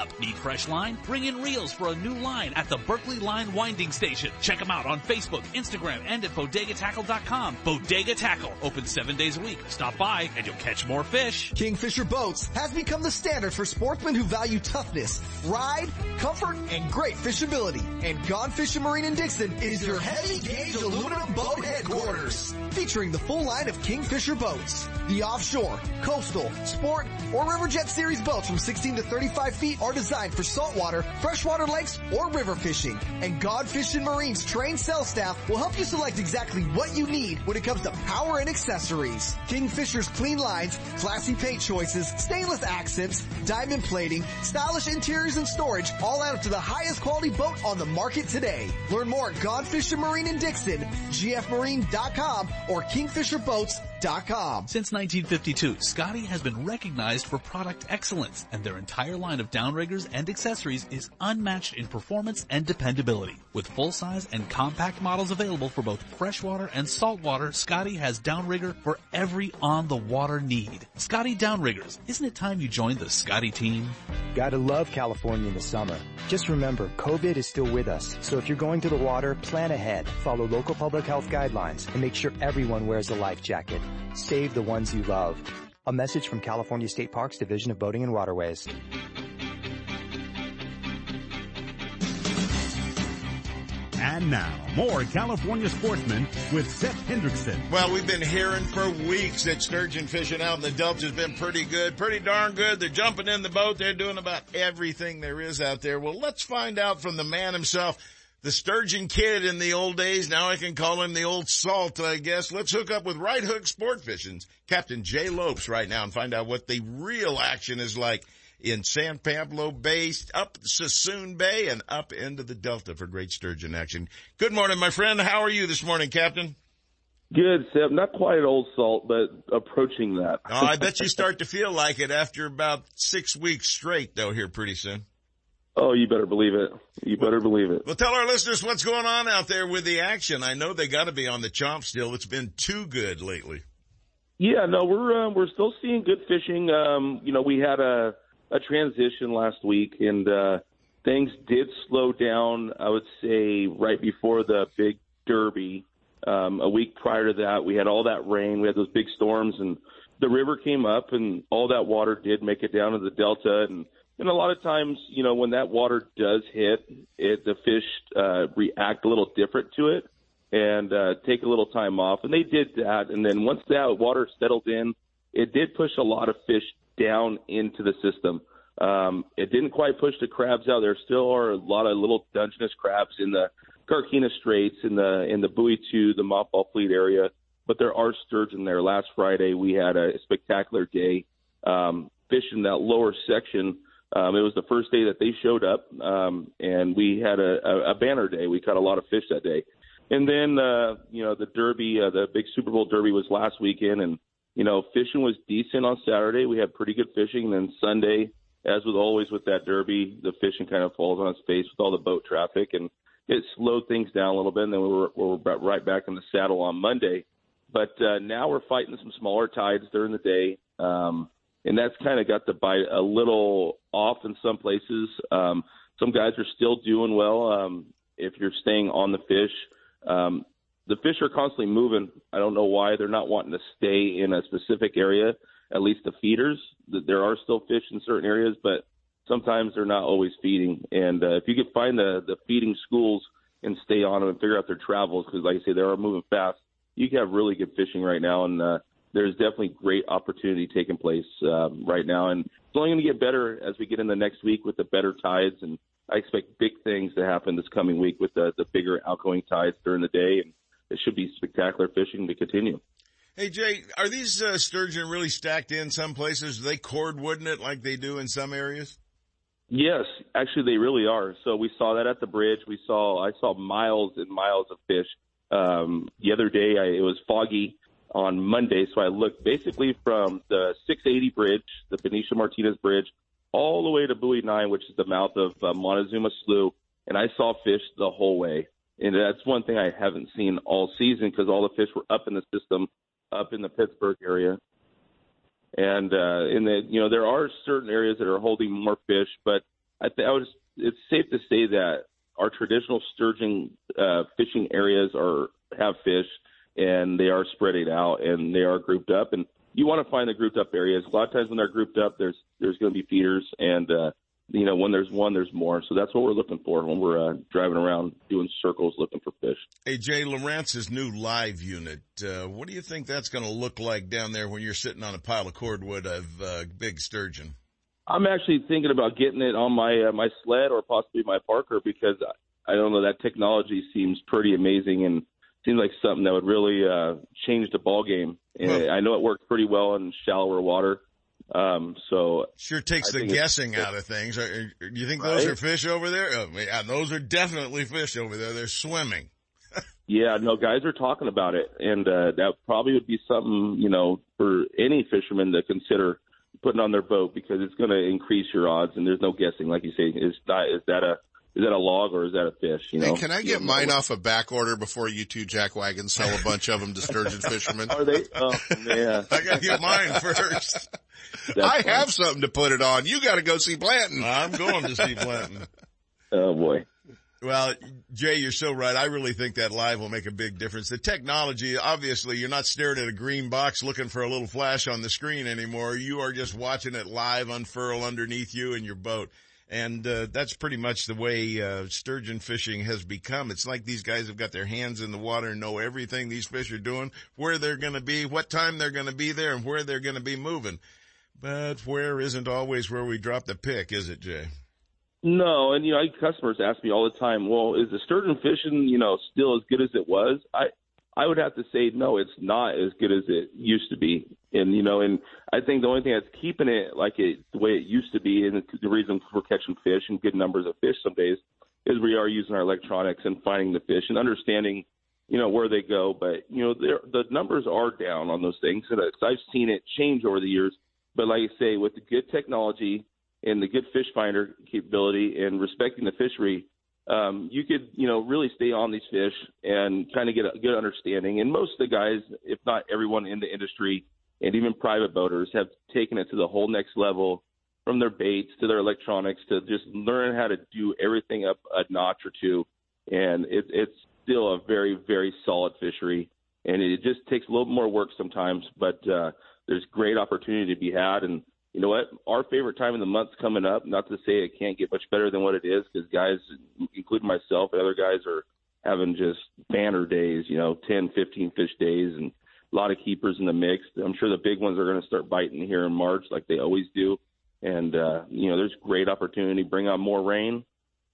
Need fresh line? Bring in reels for a new line at the Berkley Line Winding Station. Check them out on Facebook, Instagram, and at bodegatackle.com. Bodega Tackle, open seven days a week. Stop by and you'll catch more fish. Kingfisher Boats has become the standard for sportsmen who value toughness, ride, comfort, and great fishability. And Gone Fishing Marine in Dixon is your heavy gauge aluminum boat headquarters. Featuring the full line of Kingfisher boats. The offshore, coastal, sport, or Riverjet series boats from 16 to 35 feet are designed for saltwater, freshwater lakes, or river fishing. And Gone Fishing Marine's trained sales staff will help you select exactly what you need when it comes to power and accessories. Kingfisher's clean lines, classy paint choices, stainless accents, diamond plating, stylish interiors and storage all add up to the highest quality boat on the market today. Learn more at Gone Fishing Marine in Dixon, gfmarine.com or kingfisherboats.com. Since 1952, Scotty has been recognized for product excellence, and their entire line of downriggers and accessories is unmatched in performance and dependability. With full-size and compact models available for both freshwater and saltwater, Scotty has downrigger for every on-the-water need. Scotty Downriggers, isn't it time you joined the Scotty team? Gotta love California in the summer. Just remember, COVID is still with us, so if you're going to the water, plan ahead, follow local public health guidelines, and make sure everyone wears a life jacket. Save the ones you love. A message from California State Parks Division of Boating and Waterways. And now, more California sportsmen with Sep Hendrickson. Well, we've been hearing for weeks that sturgeon fishing out in the Delta has been pretty good, pretty darn good. They're jumping in the boat. They're doing about everything there is out there. Well, let's find out from the man himself. The sturgeon kid in the old days. Now I can call him the old salt, I guess. Let's hook up with Right Hook Sport Fishing's Captain Jay Lopes right now and find out what the real action is like in San Pablo Bay, up Suisun Bay, and up into the Delta for great sturgeon action. Good morning, my friend. How are you this morning, Captain? Good, Sep. Not quite old salt, but approaching that. oh, I bet you start to feel like it after about six weeks straight, though, here pretty soon. Oh, you better believe it. You better believe it. Well, tell our listeners what's going on out there with the action. I know they got to be on the chomp still. It's been too good lately. Yeah, no, we're uh, we're still seeing good fishing. Um, you know, we had a a transition last week, and uh, things did slow down. I would say right before the big Derby. Um, a week prior to that, we had all that rain. We had those big storms, and the river came up, and all that water did make it down to the delta. And and a lot of times, you know, when that water does hit, it the fish uh, react a little different to it and uh, take a little time off. And they did that. And then once that water settled in, it did push a lot of fish down into the system. Um, it didn't quite push the crabs out. There still are a lot of little Dungeness crabs in the Carquinez Straits in the in the Buoy Two, the Mothball Fleet area. But there are sturgeon there. Last Friday we had a spectacular day um, fishing that lower section. Um, it was the first day that they showed up, um, and we had a, a, a banner day. We caught a lot of fish that day. And then, uh, you know, the Derby, uh, the big Super Bowl Derby was last weekend, and you know, fishing was decent on Saturday. We had pretty good fishing. And then Sunday, as with always with that Derby, the fishing kind of falls on its face with all the boat traffic, and it slowed things down a little bit. And then we were, we were right back in the saddle on Monday. But uh, now we're fighting some smaller tides during the day. Um, and that's kind of got the bite a little off in some places. Um, some guys are still doing well um, if you're staying on the fish. Um, the fish are constantly moving. I don't know why they're not wanting to stay in a specific area. At least the feeders, there are still fish in certain areas, but sometimes they're not always feeding. And uh, if you could find the the feeding schools and stay on them and figure out their travels, because like I say, they are moving fast. You can have really good fishing right now, and uh, there's definitely great opportunity taking place um, right now. And it's only going to get better as we get in the next week with the better tides. And I expect big things to happen this coming week with the, the bigger outgoing tides during the day. And it should be spectacular fishing to continue. Hey Jay, are these uh, sturgeon really stacked in some places? Do they cordwooden it like they do in some areas? Yes, actually they really are. So we saw that at the bridge. We saw I saw miles and miles of fish. Um, the other day I, it was foggy on Monday, so I looked basically from the 680 bridge, the Benicia Martinez bridge, all the way to Buoy 9, which is the mouth of uh, Montezuma Slough, and I saw fish the whole way. And that's one thing I haven't seen all season because all the fish were up in the system, up in the Pittsburg area. And uh, in the you know there are certain areas that are holding more fish, but I think I would it's safe to say that our traditional sturgeon uh, fishing areas are have fish and they are spreading out and they are grouped up. And you want to find the grouped up areas. A lot of times when they're grouped up, there's there's going to be feeders, and uh, you know when there's one, there's more. So that's what we're looking for when we're uh, driving around doing circles looking for fish. Hey Jay, Lowrance's new live unit. Uh, what do you think that's going to look like down there when you're sitting on a pile of cordwood of uh, big sturgeon? I'm actually thinking about getting it on my uh, my sled or possibly my Parker because I, I don't know that technology seems pretty amazing and seems like something that would really uh, change the ball game. And well, I know it works pretty well in shallower water. Um, so sure takes I the guessing out of things. Do you think those right? are fish over there? Oh, yeah, those are definitely fish over there. They're swimming. (laughs) yeah, no, guys are talking about it, and uh, that probably would be something you know for any fisherman to consider putting on their boat because it's going to increase your odds. And there's no guessing, like you say, is that is that a is that a log or is that a fish? You know. Hey, can I get mine off a back order before you two jack wagons sell a bunch of them to sturgeon (laughs) fishermen? Are they? Oh man, (laughs) I gotta get mine first. I have something to put it on. You got to go see Blanton. I'm going to see Blanton. (laughs) oh boy. Well, Jay, you're so right. I really think that live will make a big difference. The technology, obviously, you're not staring at a green box looking for a little flash on the screen anymore. You are just watching it live unfurl underneath you in your boat. And uh, that's pretty much the way uh, sturgeon fishing has become. It's like these guys have got their hands in the water and know everything these fish are doing, where they're going to be, what time they're going to be there, and where they're going to be moving. But where isn't always where we drop the pick, is it, Jay? No, and you know, customers ask me all the time, "Well, is the sturgeon fishing, you know, still as good as it was?" I I would have to say no, it's not as good as it used to be. And you know, and I think the only thing that's keeping it like it the way it used to be, and the reason for catching fish and good numbers of fish some days, is we are using our electronics and finding the fish and understanding, you know, where they go. But you know, the numbers are down on those things, and I've seen it change over the years. But like I say, with the good technology and the good fish finder capability and respecting the fishery, um, you could, you know, really stay on these fish and kind of get a good understanding. And most of the guys, if not everyone in the industry, and even private boaters, have taken it to the whole next level from their baits to their electronics to just learn how to do everything up a notch or two. And it, it's still a very, very solid fishery. And it just takes a little more work sometimes, but uh, there's great opportunity to be had. And you know what? Our favorite time of the month's coming up. Not to say it can't get much better than what it is, because guys, including myself and other guys, are having just banner days. You know, 10, 15 fish days, and a lot of keepers in the mix. I'm sure the big ones are going to start biting here in March, like they always do. And uh, you know, there's great opportunity. Bring on more rain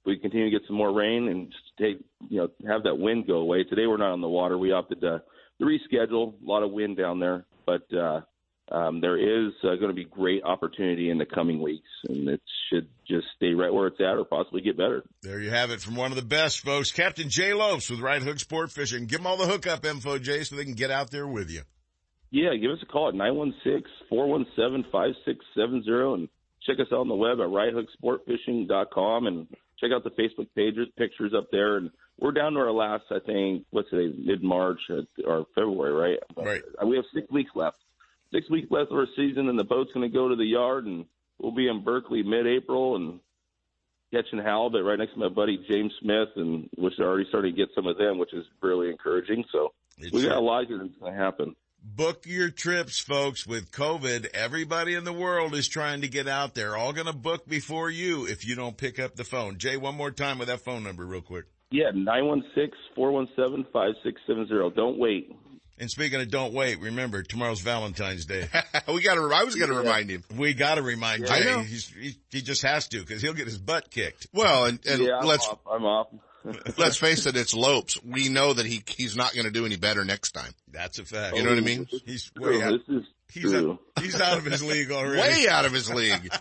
we continue to get some more rain and just take, you know, have that wind go away. Today we're not on the water. We opted to reschedule. A lot of wind down there, but uh, um, there is uh, going to be great opportunity in the coming weeks, and it should just stay right where it's at or possibly get better. There you have it from one of the best, folks, Captain Jay Lopes with Right Hook Sport Fishing. Give them all the hookup info, Jay, so they can get out there with you. Yeah, give us a call at 916-417-5670 and check us out on the web at righthooksportfishing.com and check out the Facebook pages, pictures up there. And we're down to our last, I think, what's today, mid-March or February, right? Right. We have six weeks left. Six weeks left of our season, and the boat's going to go to the yard, and we'll be in Berkeley mid-April and catching halibut right next to my buddy James Smith, and which I already started to get some of them, which is really encouraging. So It's we got a lot that's going to happen. Book your trips, folks. With COVID, everybody in the world is trying to get out there. All going to book before you if you don't pick up the phone. Jay, one more time with that phone number real quick. Yeah, 916-417-5670. Don't wait. And speaking of don't wait, remember tomorrow's Valentine's Day. (laughs) we got to. I was going to remind him. We got to remind I Jay. know. He's, he, he just has to because he'll get his butt kicked. Well, and, and yeah, I'm let's off. I'm off. (laughs) (laughs) let's face it, it's Lopes. We know that he he's not going to do any better next time. That's a fact. You know what I mean? He's way out. He's true. out, he's out of his league already. Way out of his league.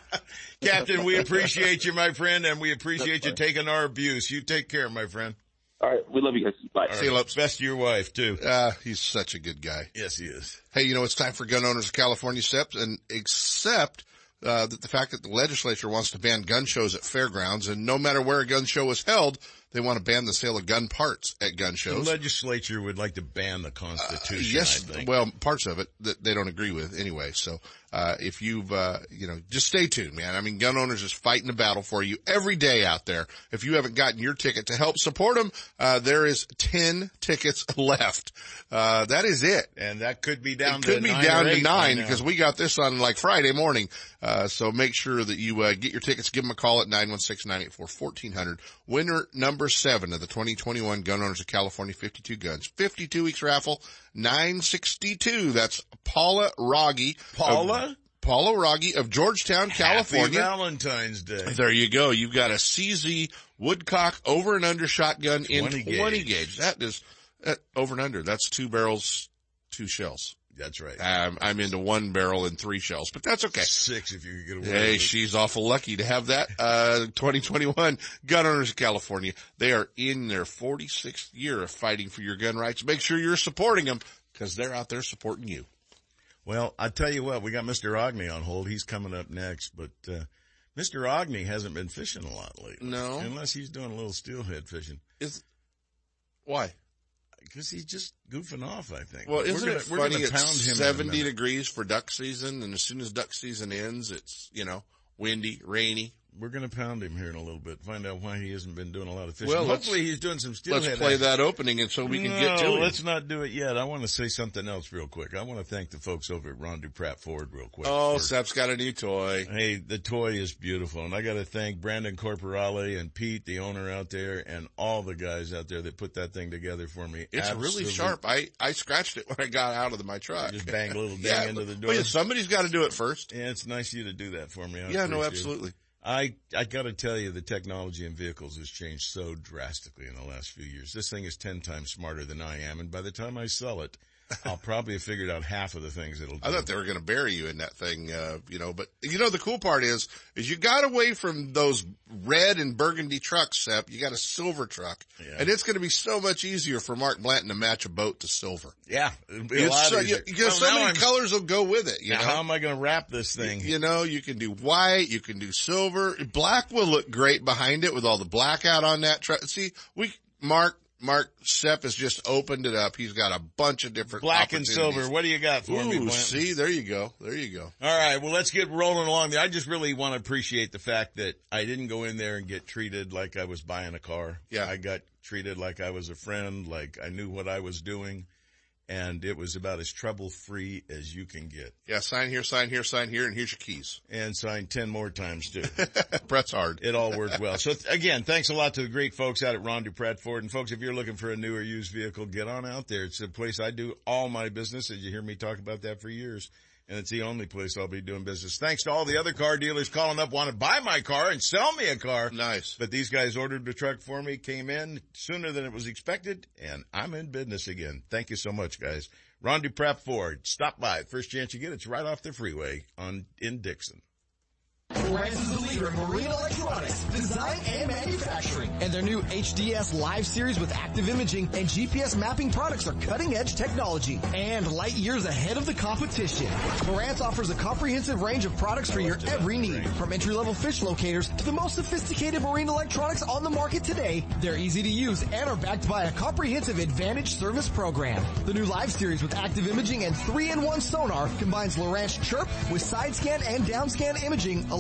Captain, we appreciate you, my friend, and we appreciate you taking our abuse. You take care, my friend. All right. We love you guys. Bye. All right. Best to your wife, too. Uh, he's such a good guy. Yes, he is. Hey, you know, it's time for gun owners of California steps and accept, uh, that the fact that the legislature wants to ban gun shows at fairgrounds and no matter where a gun show is held, they want to ban the sale of gun parts at gun shows. The legislature would like to ban the Constitution, yes, I think. well, parts of it that they don't agree with anyway. So, uh, if you've, uh, you know, just stay tuned, man. I mean, gun owners is fighting a battle for you every day out there. If you haven't gotten your ticket to help support them, uh, there is 10 tickets (laughs) left. Uh, that is it. and that could be down it to could be nine down to nine because we got this on like Friday morning. Uh, so make sure that you, uh, get your tickets, give them a call at 916-984-1400. Winner number seven of the 2021 Gun Owners of California 52 Guns. 52 weeks raffle, 962. That's Paula Rogge. Paula? Of, Paula Rogge of Georgetown, Happy California. Valentine's Day. There you go. You've got a CZ Woodcock over and under shotgun in 20 20 gauge. gauge. That is, that, over and under. That's two barrels, two shells. That's right. Um, I'm into one barrel and three shells, but that's okay. Six if you could get away Hey, she's awful lucky to have that. Uh, 2021 Gun Owners of California. They are in their 46th year of fighting for your gun rights. Make sure you're supporting them because they're out there supporting you. Well, I tell you what, we got Mr. Aughney on hold. He's coming up next, but, uh, Mr. Aughney hasn't been fishing a lot lately. No. Unless he's doing a little steelhead fishing. Is why? Because he's just goofing off, I think. Well, We're isn't gonna- it we're funny? It's pound him 70 degrees for duck season, and as soon as duck season ends, it's you know windy, rainy. We're going to pound him here in a little bit. Find out why he hasn't been doing a lot of fishing. Well, hopefully he's doing some steelhead. Let's play action. that opening, and so we can get to No, it. let's not do it yet. I want to say something else real quick. I want to thank the folks over at Ron Dupratt Ford real quick. Oh, Sep's got a new toy. Hey, the toy is beautiful. And I got to thank Brandon Corporale and Pete, the owner out there, and all the guys out there that put that thing together for me. It's Absolute- really sharp. I, I scratched it when I got out of the, my truck. Just bang a little (laughs) ding yeah, into the door. well, somebody's got to do it first. Yeah, it's nice of you to do that for me. I Yeah, no, absolutely. it. I, I gotta tell you, the technology in vehicles has changed so drastically in the last few years. This thing is 10 times smarter than I am, and by the time I sell it, (laughs) I'll probably have figured out half of the things it'll do. I thought they were going to bury you in that thing, uh, you know, but you know, the cool part is, is you got away from those red and burgundy trucks, Sep. You got a silver truck Yeah. and it's going to be so much easier for Mark Blanton to match a boat to silver. yeah, It's lot so, easier. you, you know, Well, so many I'm- colors will go with it, you now know. how am I gonna wrap this thing? You know, you can do white, you can do silver. Black will look great behind it with all the blackout on that truck. See, we, Mark, Mark Sep has just opened it up. He's got a bunch of different Black and silver. What do you got for me, Ooh, Blanton? see, there you go. There you go. All right, well, let's get rolling along. I just really want to appreciate the fact that I didn't go in there and get treated like I was buying a car. Yeah. I got treated like I was a friend, like I knew what I was doing, and it was about as trouble free as you can get. Yeah, sign here, sign here, sign here, and here's your keys. And sign 10 more times too. (laughs) Press hard. It all worked well. So th- again, thanks a lot to the great folks out at Ron Dupratt Ford. And folks, if you're looking for a new or used vehicle, get on out there. It's a place I do all my business. As you hear me talk about that for years. And it's the only place I'll be doing business. Thanks to all the other car dealers calling up, want to buy my car and sell me a car. Nice. But these guys ordered the truck for me, came in sooner than it was expected, and I'm in business again. Thank you so much, guys. Ron Dupratt Ford. Stop by. First chance you get, it's right off the freeway on in Dixon. Lowrance is the leader in marine electronics, design and manufacturing. And their new HDS Live series with active imaging and GPS mapping products are cutting edge technology and light years ahead of the competition. Lowrance offers a comprehensive range of products for your every need. From entry level fish locators to the most sophisticated marine electronics on the market today, they're easy to use and are backed by a comprehensive advantage service program. The new Live series with active imaging and 3-in-1 sonar combines Lowrance Chirp with side scan and down scan imaging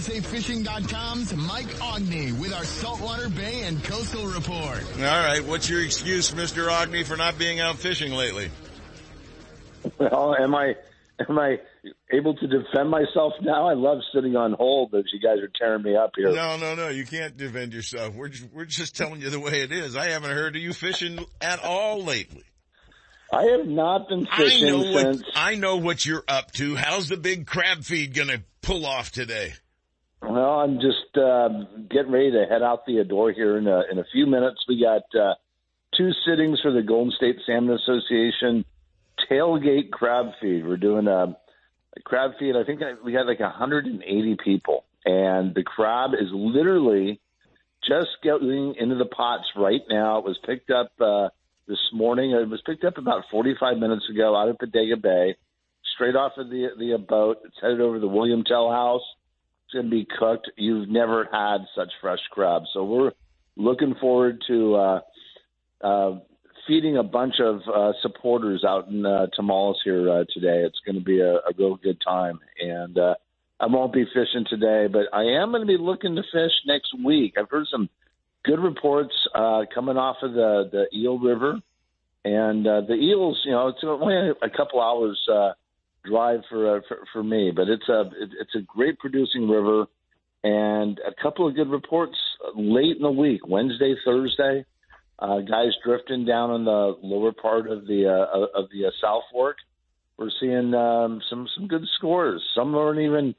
USAFishing.com's Mike Aughney with our Saltwater Bay and Coastal Report. All right. What's your excuse, Mr. Aughney, for not being out fishing lately? Well, am I am I able to defend myself now? I love sitting on hold, but you guys are tearing me up here. No, no, no. You can't defend yourself. We're just, we're just telling you the way it is. I haven't heard of you fishing at all lately. I have not been fishing I know since. what I know what you're up to. How's the big crab feed going to pull off today? Well, I'm just uh, getting ready to head out the door here in a, in a few minutes. We got uh, two sittings for the Golden State Salmon Association tailgate crab feed. We're doing a, a crab feed. I think we had like 180 people, and the crab is literally just getting into the pots right now. It was picked up uh, this morning. It was picked up about 45 minutes ago out of Bodega Bay, straight off of the the boat. It's headed over to the William Tell House. To be cooked. You've never had such fresh crab, so we're looking forward to uh, uh, feeding a bunch of uh, supporters out in uh, Tomales here uh, today. It's going to be a, a real good time, and uh, I won't be fishing today, but I am going to be looking to fish next week. I've heard some good reports uh, coming off of the the Eel River, and uh, the eels. You know, it's only a couple hours uh, drive for, uh, for for me, but it's a it, it's a great producing river, and a couple of good reports late in the week, Wednesday, Thursday. Uh, guys drifting down on the lower part of the uh, of the uh, South Fork. We're seeing um, some some good scores. Some aren't even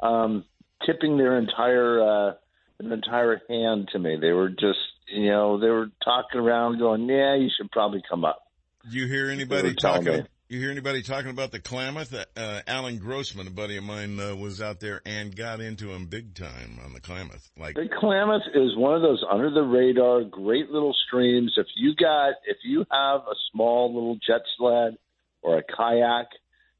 um, tipping their entire uh, an entire hand to me. They were just, you know, they were talking around, going, "Yeah, you should probably come up." Do you hear anybody talking? You hear anybody talking about the Klamath? Uh, Alan Grossman, a buddy of mine, uh, was out there and got into him big time on the Klamath. Like, The Klamath is one of those under the radar, great little streams. If you got, if you have a small little jet sled or a kayak,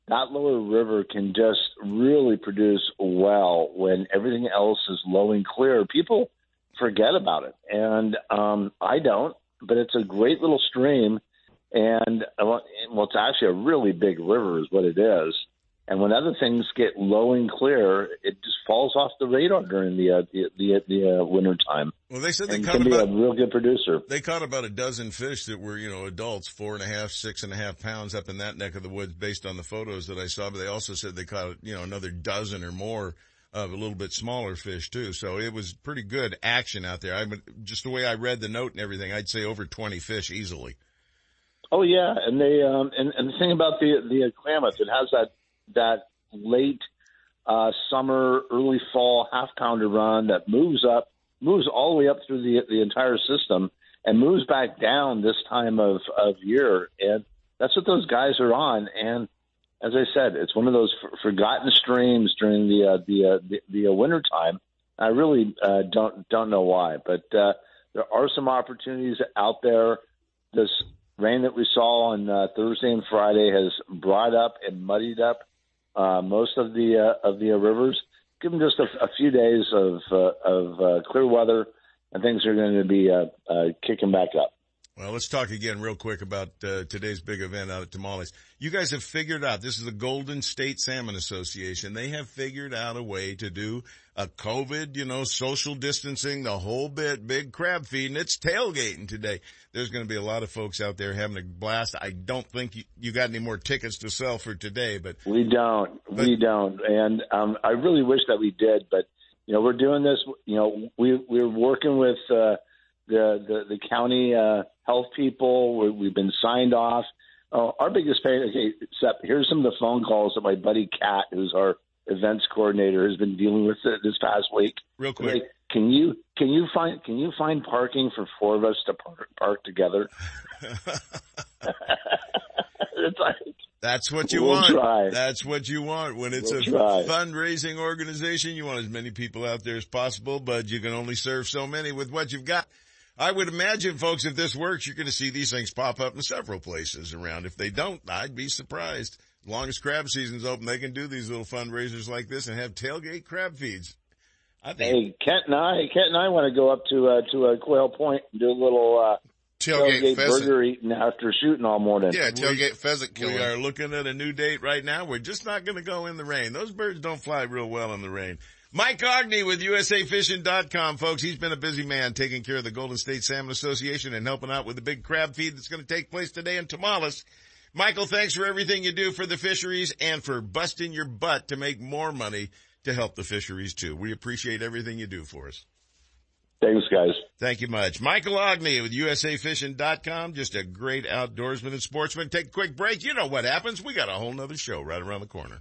that lower river can just really produce well when everything else is low and clear. People forget about it, and um, I don't. But it's a great little stream, and well, it's actually a really big river, is what it is. And when other things get low and clear, it just falls off the radar during the uh, the the, the uh, winter time. well, they said they and caught can be about a real good producer. they caught about a dozen fish that were, you know, adults, four and a half, six and a half pounds up in that neck of the woods based on the photos that I saw. But they also said they caught, you know, another dozen or more of a little bit smaller fish too. So it was pretty good action out there. I mean, just the way I read the note and everything, I'd say over 20 fish easily. Oh yeah, and they um, and and the thing about the the Klamath, it has that that late uh, summer, early fall half pounder run that moves up, moves all the way up through the the entire system, and moves back down this time of of year, and that's what those guys are on. And as I said, it's one of those forgotten streams during the uh, the, uh, the the uh, winter time. I really uh, don't don't know why, but uh, there are some opportunities out there. This rain that we saw on uh, Thursday and Friday has brought up and muddied up uh, most of the uh, of the rivers. Give them just a, a few days of uh, of uh, clear weather, and things are going to be uh, uh, kicking back up. Well, let's talk again real quick about uh, today's big event out at Tomales. You guys have figured out, this is the Golden State Salmon Association. They have figured out a way to do a COVID, you know, social distancing, the whole bit, big crab feed, and it's tailgating today. There's going to be a lot of folks out there having a blast. I don't think you, you got any more tickets to sell for today, but. We don't. But, we don't. And, um, I really wish that we did, but, you know, we're doing this, you know, we, we're working with, uh, the, the, the county, uh, health people. we have been signed off. Uh, our biggest pain. Okay, Sep, here's some of the phone calls that my buddy Kat, who's our events coordinator, has been dealing with this past week. Real quick, like, can you can you find can you find parking for four of us to park, park together? (laughs) (laughs) like, that's what you we'll want. Try. That's what you want. When it's we'll a try. fundraising organization, you want as many people out there as possible, but you can only serve so many with what you've got. I would imagine, folks, if this works, you're going to see these things pop up in several places around. If they don't, I'd be surprised. As long as crab season's open, they can do these little fundraisers like this and have tailgate crab feeds. I think. Hey, Kent and I, Kent and I want to go up to uh, to uh, Quail Point and do a little uh, tailgate, tailgate burger eating after shooting all morning. Yeah, tailgate we, pheasant killing. We are looking at a new date right now. We're just not going to go in the rain. Those birds don't fly real well in the rain. Mike Aughney with USAFishing.com, folks. He's been a busy man taking care of the Golden State Salmon Association and helping out with the big crab feed that's going to take place today in Tomales. Michael, thanks for everything you do for the fisheries and for busting your butt to make more money to help the fisheries too. We appreciate everything you do for us. Thanks, guys. Thank you much. Michael Aughney with USAFishing.com. Just a great outdoorsman and sportsman. Take a quick break. You know what happens. We got a whole nother show right around the corner.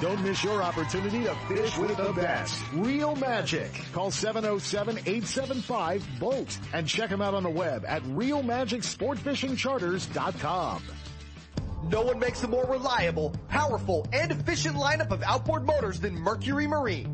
Don't miss your opportunity to fish with the best. Real Magic. Call 707-875-BOAT and check them out on the web at realmagicsportfishingcharters.com. No one makes a more reliable, powerful, and efficient lineup of outboard motors than Mercury Marine.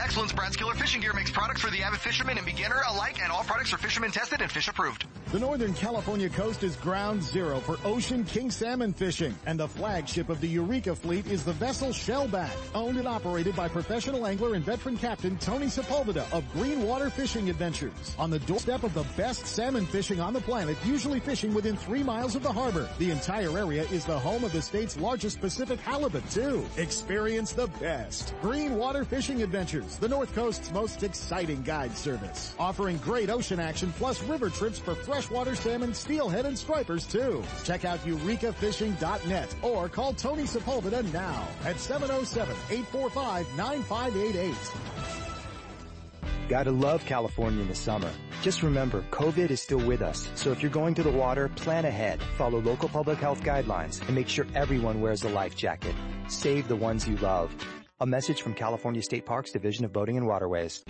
excellence, Brad's Killer Fishing Gear makes products for the avid fisherman and beginner alike, and all products are fisherman tested and fish approved. The Northern California coast is ground zero for ocean king salmon fishing, and the flagship of the Eureka fleet is the vessel Shellback, owned and operated by professional angler and veteran captain Tony Sepulveda of Greenwater Fishing Adventures. On the doorstep of the best salmon fishing on the planet, usually fishing within three miles of the harbor. The entire area is the home of the state's largest Pacific halibut too. Experience the best. Greenwater Fishing Adventures, the North Coast's most exciting guide service. Offering great ocean action plus river trips for freshwater salmon, steelhead, and stripers too. Check out eurekafishing.net or call Tony Sepulveda now at 707-845-9588. Gotta love California in the summer. Just remember, COVID is still with us. So if you're going to the water, plan ahead, follow local public health guidelines, and make sure everyone wears a life jacket. Save the ones you love. A message from California State Parks Division of Boating and Waterways.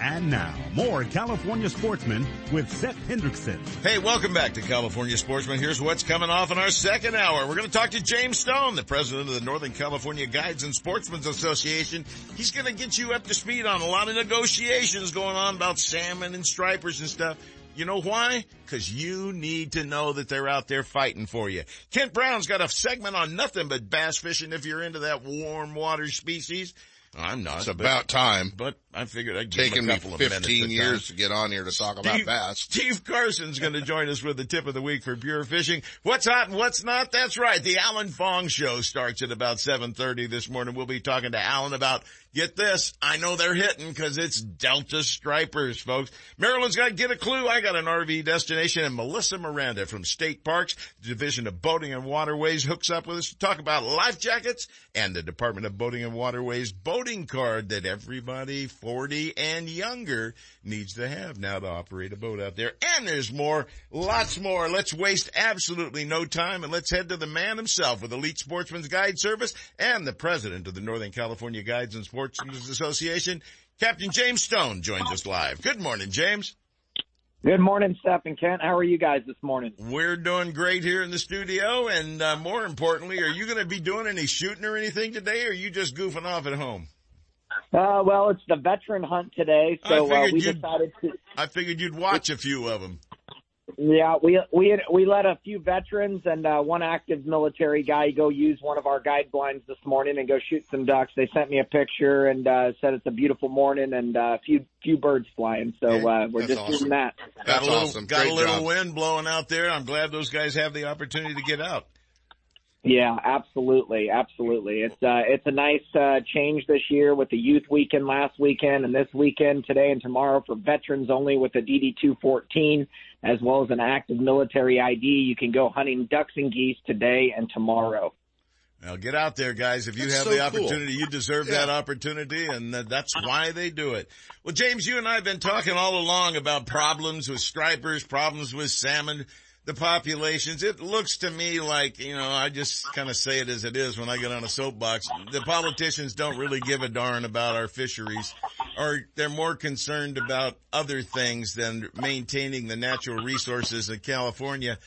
And now, more California sportsmen with Sep Hendrickson. Hey, welcome back to California Sportsman. Here's what's coming off in our second hour. We're going to talk to James Stone, the president of the Northern California Guides and Sportsmen's Association. He's going to get you up to speed on a lot of negotiations going on about salmon and stripers and stuff. You know why? Cause you need to know that they're out there fighting for you. Kent Brown's got a segment on nothing but bass fishing if you're into that warm water species. I'm not. It's about time. But I figured I'd give Taken him me a couple of minutes 15 at years to get on here to talk about bass. Steve Carson's going to join us with the tip of the week for pure fishing. What's hot and what's not? That's right. The Alan Fong show starts at about 7:30 this morning. We'll be talking to Alan about get this. I know they're hitting because it's Delta Stripers, folks. Maryland's got to get a clue. I got an RV destination, and Melissa Miranda from State Parks, Division of Boating and Waterways, hooks up with us to talk about life jackets and the Department of Boating and Waterways boating card that everybody 40 and younger needs to have now to operate a boat out there. And there's more, lots more. Let's waste absolutely no time and let's head to the man himself with Elite Sportsman's Guide Service and the president of the Northern California Guides and Sportsmen's Association. Captain James Stone joins us live. Good morning, James. Good morning, Sep and Kent. How are you guys this morning? We're doing great here in the studio, and uh, more importantly, are you going to be doing any shooting or anything today, or are you just goofing off at home? Uh, well, it's the veteran hunt today, so uh, we decided to. I figured you'd watch a few of them. Yeah, we we had, we let a few veterans and uh, one active military guy go use one of our guide blinds this morning and go shoot some ducks. They sent me a picture and uh, said it's a beautiful morning and uh, a few few birds flying. So uh, we're That's just awesome. doing that. Got a little, awesome. got a little job. wind blowing out there. I'm glad those guys have the opportunity to get out. Yeah, absolutely, absolutely. It's uh, it's a nice uh, change this year with the youth weekend last weekend and this weekend today and tomorrow for veterans only with the DD two fourteen as well as an active military ID. You can go hunting ducks and geese today and tomorrow. Now get out there, guys. If you That's have so the cool. opportunity, you deserve that opportunity, and uh, that's why they do it. Well, James, you and I have been talking all along about problems with stripers, problems with salmon, the populations. It looks to me like, you know, I just kind of say it as it is when I get on a soapbox. The politicians don't really give a darn about our fisheries, or they're more concerned about other things than maintaining the natural resources of California.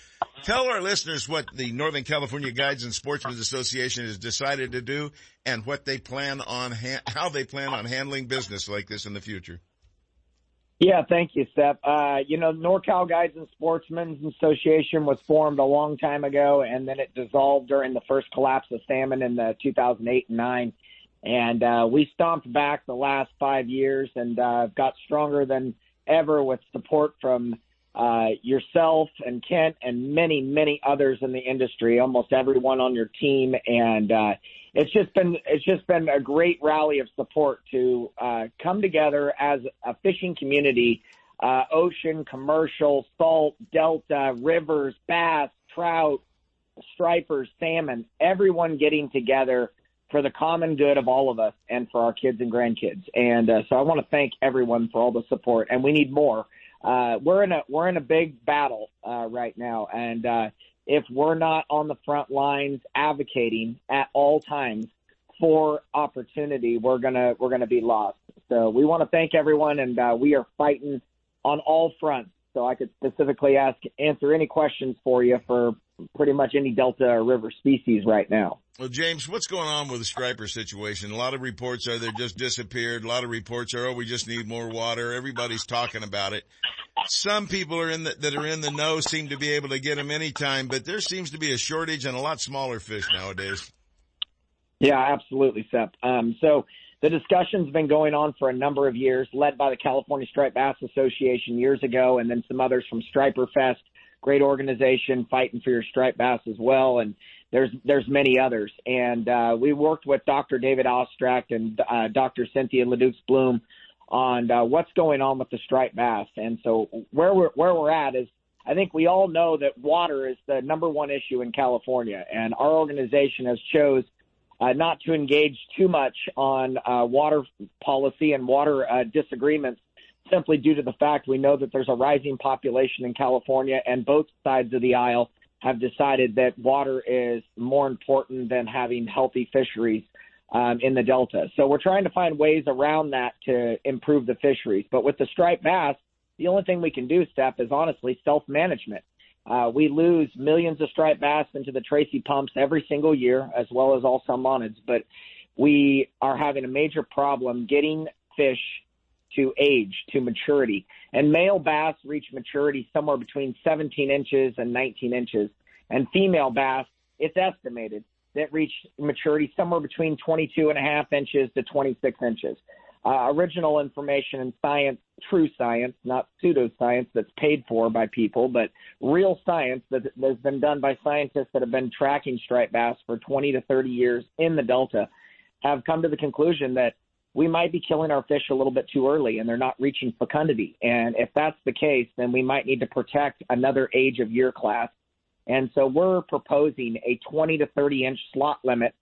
Tell our listeners what the Northern California Guides and Sportsmen's Association has decided to do and what they plan on, ha- how they plan on handling business like this in the future. Yeah, thank you, Sep. Uh, you know, NorCal Guides and Sportsmen's Association was formed a long time ago, and then it dissolved during the first collapse of salmon in the 2008 and 9. And uh, we stomped back the last five years and uh, got stronger than ever with support from uh, yourself and Kent and many, many others in the industry, almost everyone on your team. And uh, it's just been it's just been a great rally of support to uh, come together as a fishing community, uh, ocean, commercial, salt, delta, rivers, bass, trout, stripers, salmon, everyone getting together for the common good of all of us and for our kids and grandkids. And uh, so I want to thank everyone for all the support, and we need more. Uh, we're in a we're in a big battle uh, right now, and uh, if we're not on the front lines advocating at all times for opportunity, we're gonna we're gonna be lost. So we want to thank everyone, and uh, we are fighting on all fronts. So I could specifically ask answer any questions for you for pretty much any delta or river species right now. Well, James, what's going on with the striper situation? A lot of reports are they just disappeared. A lot of reports are, oh, we just need more water. Everybody's talking about it. Some people are in the, that are in the know seem to be able to get them anytime, but there seems to be a shortage and a lot smaller fish nowadays. Yeah, absolutely, Sep. Um, so the discussion's been going on for a number of years, led by the California Striped Bass Association years ago, and then some others from Striper Fest, great organization fighting for your striped bass as well, and there's there's many others. And uh, we worked with Dr. David Ostrach and uh, Dr. Cynthia Le Doux-Bloom on uh, what's going on with the striped bass. And so where we're where we're at is I think we all know that water is the number one issue in California, and our organization has chose uh, not to engage too much on uh, water policy and water uh, disagreements simply due to the fact we know that there's a rising population in California and both sides of the aisle have decided that water is more important than having healthy fisheries um, in the Delta. So we're trying to find ways around that to improve the fisheries. But with the striped bass, the only thing we can do, Sep, is honestly self-management. Uh, we lose millions of striped bass into the Tracy pumps every single year, as well as all salmonids. But we are having a major problem getting fish to age, to maturity. And male bass reach maturity somewhere between 17 inches and 19 inches. And female bass, it's estimated that reach maturity somewhere between 22 and a half inches to 26 inches uh, original information and science, true science, not pseudoscience that's paid for by people, but real science that, that has been done by scientists that have been tracking striped bass for 20 to 30 years in the Delta, have come to the conclusion that we might be killing our fish a little bit too early and they're not reaching fecundity. And if that's the case, then we might need to protect another age of year class. And so we're proposing a 20 to 30 inch slot limit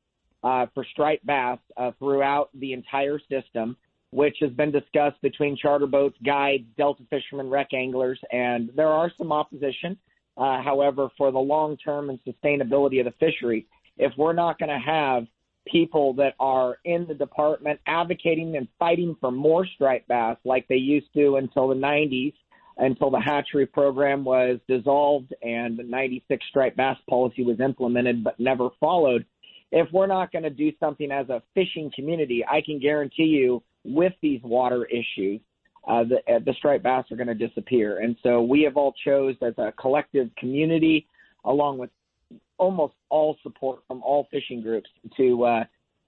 uh, for striped bass uh, throughout the entire system which has been discussed between charter boats, guides, Delta fishermen, rec anglers, and there are some opposition. Uh, however, for the long term and sustainability of the fishery, if we're not going to have people that are in the department advocating and fighting for more striped bass like they used to until the 90s, until the hatchery program was dissolved and the 96 striped bass policy was implemented but never followed. If we're not going to do something as a fishing community, I can guarantee you with these water issues, uh, the, uh, the striped bass are going to disappear. And so we have all chose as a collective community, along with almost all support from all fishing groups, to uh,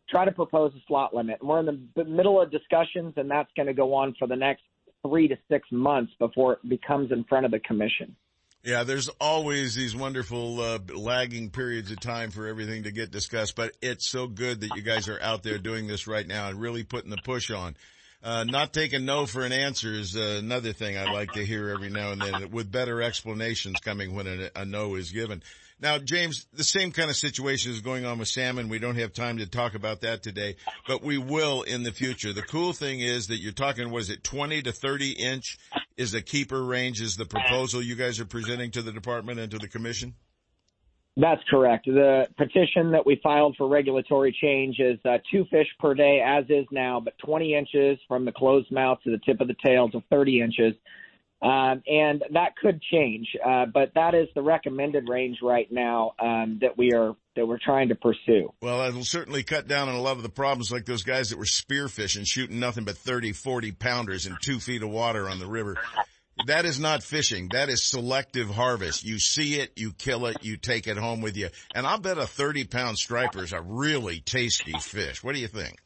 try to propose a slot limit. And we're in the middle of discussions, and that's going to go on for the next three to six months before it becomes in front of the commission. Yeah, there's always these wonderful uh, lagging periods of time for everything to get discussed, but it's so good that you guys are out there doing this right now and really putting the push on. Uh, not taking no for an answer is uh, another thing I like to hear every now and then with better explanations coming when a, a no is given. Now, James, the same kind of situation is going on with salmon. We don't have time to talk about that today, but we will in the future. The cool thing is that you're talking, was it 20 to 30 inch is the keeper range is the proposal you guys are presenting to the department and to the commission? That's correct. The petition that we filed for regulatory change is uh, two fish per day, as is now, but 20 inches from the closed mouth to the tip of the tail to 30 inches. Um, and that could change, uh, but that is the recommended range right now um, that we are that we're trying to pursue. Well, it'll certainly cut down on a lot of the problems, like those guys that were spearfishing, shooting nothing but 30, 40 pounders in two feet of water on the river. That is not fishing. That is selective harvest. You see it, you kill it, you take it home with you. And I'll bet a 30 pound striper is a really tasty fish. What do you think?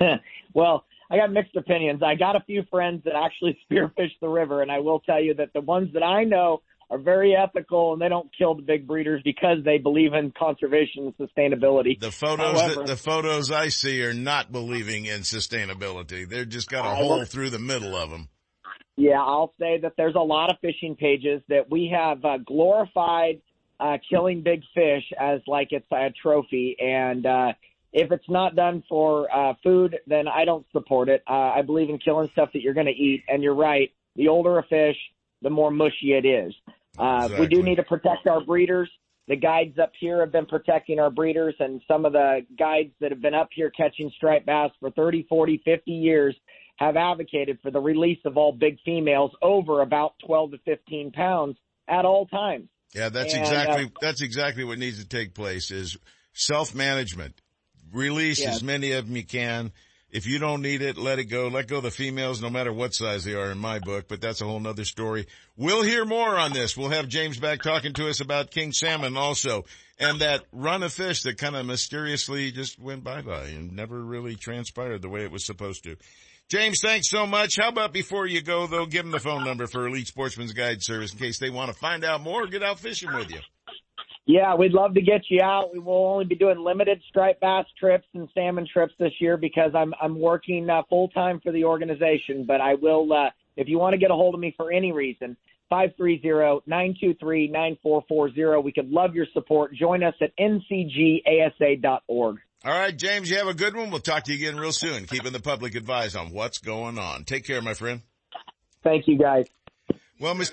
(laughs) well, I got mixed opinions. I got a few friends that actually (laughs) spearfish the river, and I will tell you that the ones that I know are very ethical and they don't kill the big breeders because they believe in conservation and sustainability. The photos However, that, the photos I see are not believing in sustainability. They've just got a hole through the middle of them. Yeah, I'll say that there's a lot of fishing pages that we have uh, glorified uh, killing big fish as like it's a trophy. And uh, if it's not done for uh, food, then I don't support it. Uh, I believe in killing stuff that you're going to eat. And you're right. The older a fish, the more mushy it is. Uh, Exactly. We do need to protect our breeders. The guides up here have been protecting our breeders, and some of the guides that have been up here catching striped bass for 30, 40, 50 years have advocated for the release of all big females over about 12 to 15 pounds at all times. Yeah, that's And, exactly uh, that's exactly what needs to take place is self management. Release Yeah. as many of them you can. If you don't need it, let it go. Let go of the females, no matter what size they are in my book, but that's a whole nother story. We'll hear more on this. We'll have James back talking to us about king salmon also. And that run of fish that kind of mysteriously just went bye bye and never really transpired the way it was supposed to. James, thanks so much. How about before you go though, give them the phone number for Elite Sportsman's Guide Service in case they want to find out more, get out fishing with you. Yeah, we'd love to get you out. We will only be doing limited striped bass trips and salmon trips this year because I'm I'm working uh, full time for the organization. But I will, uh, if you want to get a hold of me for any reason, five three zero nine two three nine four four zero. We could love your support. Join us at ncgasa.org. All right, James, you have a good one. We'll talk to you again real soon, keeping the public advised on what's going on. Take care, my friend. Thank you, guys. Well, Mr.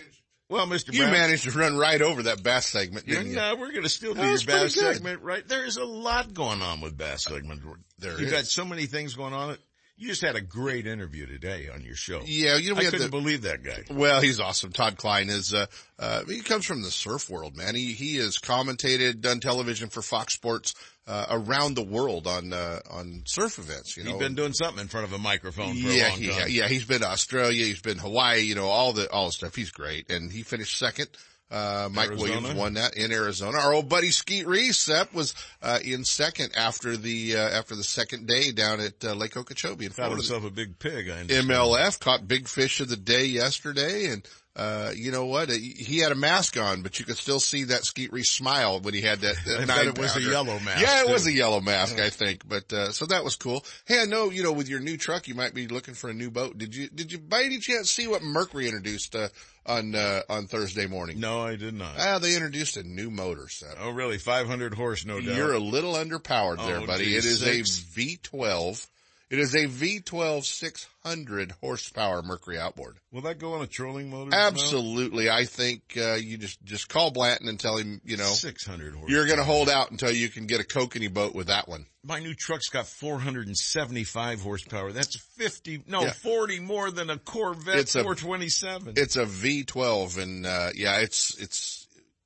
Well, Mr. You Brown, managed to run right over that bass segment, didn't you? no, we're going to still do your bass segment, right? There is a lot going on with bass segment. There you is. got so many things going on. You just had a great interview today on your show. Yeah, you know, we I had couldn't the- believe that guy. Well, he's awesome. Todd Kline is, uh, uh, he comes from the surf world, man. He, he has commentated, done television for Fox Sports, uh, around the world on, uh, on surf events, you know. You've been doing something in front of a microphone for yeah, a long he, time. yeah, he's been to Australia, he's been Hawaii, you know, all the, all the stuff. He's great. And he finished second. Uh, Mike Arizona? Williams won that in Arizona. Our old buddy Skeet Reese, Sep, was, uh, in second after the, uh, after the second day down at, uh, Lake Okeechobee in Found Florida. himself a big pig. I understand. MLF caught big fish of the day yesterday and uh, you know what? He had a mask on, but you could still see that Skeet Reese smile when he had that. that (laughs) nine it was a yellow mask, Yeah, it too. was a yellow mask, I think. But uh, so that was cool. Hey, I know you know with your new truck, you might be looking for a new boat. Did you did you by any chance see what Mercury introduced uh, on uh, on Thursday morning? No, I did not. Ah, they introduced a new motor set. Oh, really? 500 horse, no doubt. You're a little underpowered there, Oh, buddy. geez, it is a V12. It is a V12 600 horsepower Mercury outboard. Will that go on a trolling motor? Absolutely. I think, uh, you just, just call Blanton and tell him, you know, 600 horse. you're going to hold out until you can get a kokanee boat with that one. My new truck's got 475 horsepower. That's 50, no, Yeah. 40 more than a Corvette It's a- 427. It's a V12 and, uh, yeah, it's, it's,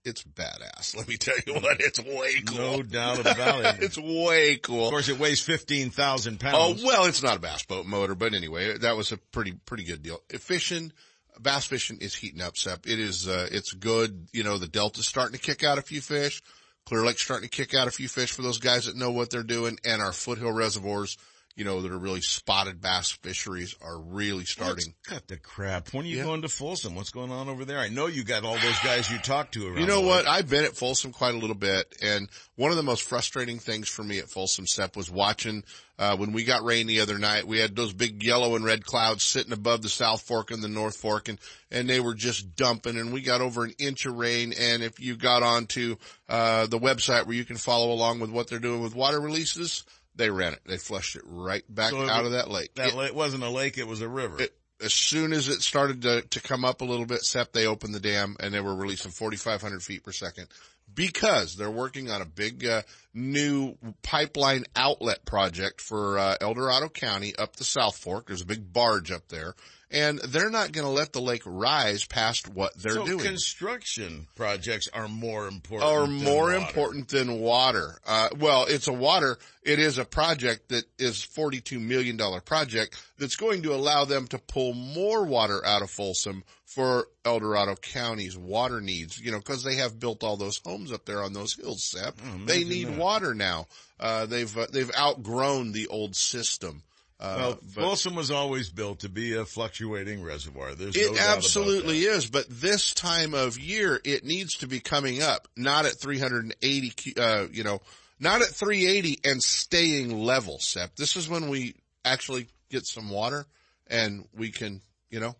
it's badass. Let me tell you what, it's way cool. No doubt (laughs) about it. it's way cool. Of course, it weighs 15,000 pounds. Oh, well, it's not a bass boat motor, but anyway, that was a pretty, pretty good deal. Fishing, bass fishing is heating up, Sep. It is, uh, it's good. You know, the Delta's starting to kick out a few fish. Clear Lake's starting to kick out a few fish for those guys that know what they're doing. And our foothill reservoirs, you know, that are really spotted bass fisheries are really starting. Cut the crap. When are you Yeah. going to Folsom? What's going on over there? I know you got all those guys you talk to around You know what? I've been at Folsom quite a little bit, and one of the most frustrating things for me at Folsom Sep was watching uh, when we got rain the other night. We had those big yellow and red clouds sitting above the South Fork and the North Fork, and and they were just dumping. And we got over an inch of rain. And if you got onto uh, the website where you can follow along with what they're doing with water releases, they ran it. They flushed it right back So out of that lake. That It- lake wasn't a lake, it was a river. it, as soon as it started to, to come up a little bit, SEP, they opened the dam and they were releasing 4,500 feet per second because they're working on a big, uh, new pipeline outlet project for, uh, El Dorado County up the South Fork. There's a big barge up there and they're not going to let the lake rise past what they're so doing construction projects are more important. are than more water. important than water. Uh, well, it's a water, it is a project that is $42 million project that's going to allow them to pull more water out of Folsom for El Dorado County's water needs, you know, cause they have built all those homes up there on those hills, Sep. Oh, they need that. water now. Uh, they've, uh, they've outgrown the old system. Uh, Well, Folsom was always built to be a fluctuating reservoir. There's it about absolutely is, but this time of year, it needs to be coming up, not at 380, uh, you know, not at 380 and staying level, Sep. This is when we actually get some water and we can, you know,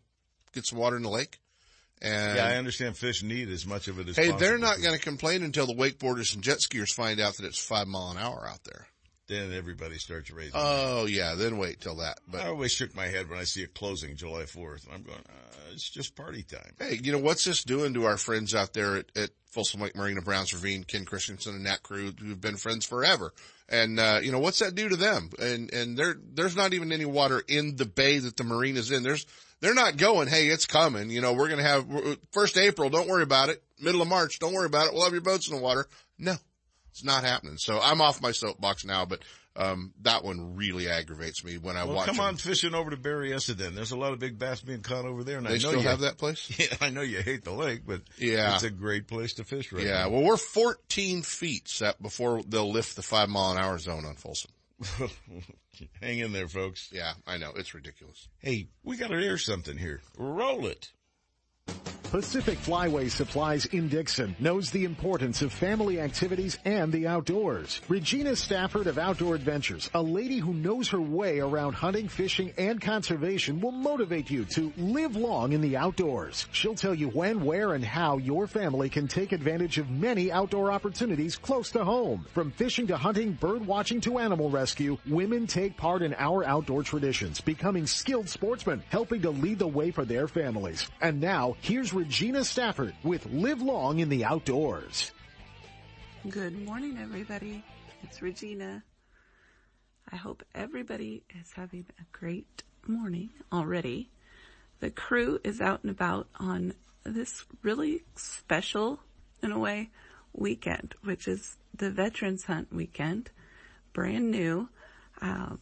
get some water in the lake. And yeah, I understand fish need as much of it as hey, possible. they're not going to complain until the wakeboarders and jet skiers find out that it's five mile an hour out there. Then everybody starts raising. Oh yeah, then wait till that. But I always shook my head when I see it closing July 4th. And I'm going, uh, it's just party time. hey, you know what's this doing to our friends out there at, at Folsom Lake Marina, Browns Ravine, Ken Christensen and that crew who've been friends forever? And uh, you know what's that do to them? And and there there's not even any water in the bay that the marina's in. There's they're not going, hey, it's coming. You know, we're going to have first April. Don't worry about it. Middle of March. Don't worry about it. We'll have your boats in the water. No, it's not happening. So I'm off my soapbox now, but, um, that one really aggravates me when I well, watch come them. on fishing over to Berryessa then. There's a lot of big bass being caught over there. And They I know still you have that place? (laughs) Yeah, I know you hate the lake, but Yeah. it's a great place to fish right Yeah. now. Well, we're 14 feet set before they'll lift the five mile an hour zone on Folsom. (laughs) Hang in there, folks. Yeah, I know. It's ridiculous. Hey, we got to air something here. Roll it. Pacific Flyway Supplies in Dixon knows the importance of family activities and the outdoors. Regina Stafford of Outdoor Adventures, a lady who knows her way around hunting, fishing, and conservation will motivate you to live long in the outdoors. She'll tell you when, where, and how your family can take advantage of many outdoor opportunities close to home. From fishing to hunting, bird watching to animal rescue, women take part in our outdoor traditions, becoming skilled sportsmen, helping to lead the way for their families. And now, here's Regina Stafford with Live Long in the Outdoors. Good morning, everybody. It's Regina. I hope everybody is having a great morning already. The crew is out and about on this really special, in a way, weekend, which is the Veterans Hunt weekend. Brand new. Um,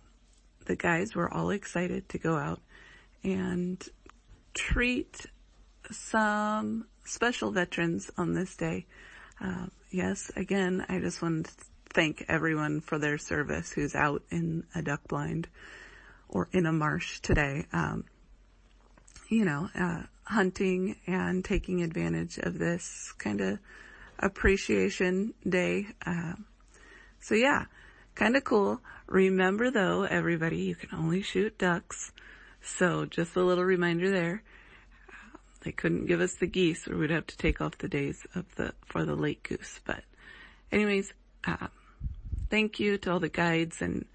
the guys were all excited to go out and treat some special veterans on this day. Uh, yes, again, I just want to thank everyone for their service who's out in a duck blind or in a marsh today. Um, you know, uh, hunting and taking advantage of this kind of appreciation day. Uh, so yeah, kind of cool. Remember though, everybody, you can only shoot ducks. So just a little reminder there. They couldn't give us the geese or we'd have to take off the days of the, for the late goose. But anyways, uh, thank you to all the guides and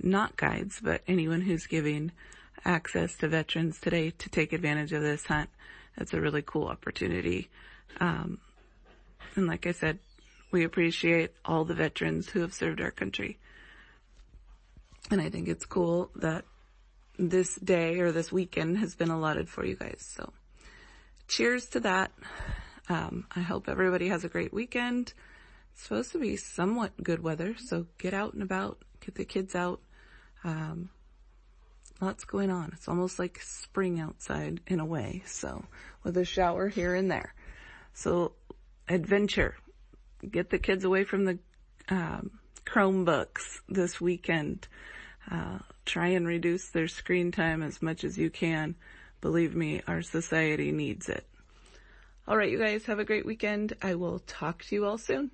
not guides, but anyone who's giving access to veterans today to take advantage of this hunt. It's a really cool opportunity. Um, and like I said, we appreciate all the veterans who have served our country. And I think it's cool that this day or this weekend has been allotted for you guys. So cheers to that. Um, I hope everybody has a great weekend. It's supposed to be somewhat good weather, so get out and about, get the kids out. Um, lots going on. It's almost like spring outside in a way, so with a shower here and there. So adventure. Get the kids away from the um, Chromebooks this weekend. Uh, try and reduce their screen time as much as you can. Believe me, our society needs it. All right, you guys have a great weekend. I will talk to you all soon.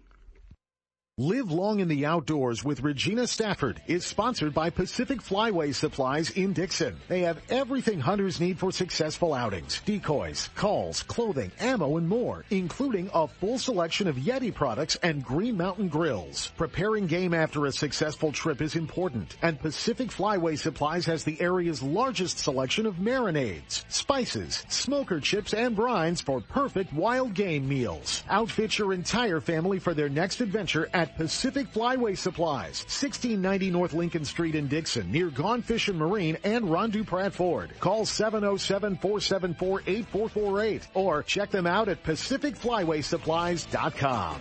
Live long in the outdoors with Regina Stafford is sponsored by Pacific Flyway Supplies in Dixon. They have everything hunters need for successful outings. Decoys, calls, clothing, ammo, and more, including a full selection of Yeti products and Green Mountain grills. Preparing game after a successful trip is important, and Pacific Flyway Supplies has the area's largest selection of marinades, spices, smoker chips, and brines for perfect wild game meals. Outfit your entire family for their next adventure at Pacific Flyway Supplies, 1690 North Lincoln Street in Dixon, near Gone Fishing Marine and Ron Dupratt Ford. Call 707-474-8448 or check them out at PacificFlyWaySupplies.com.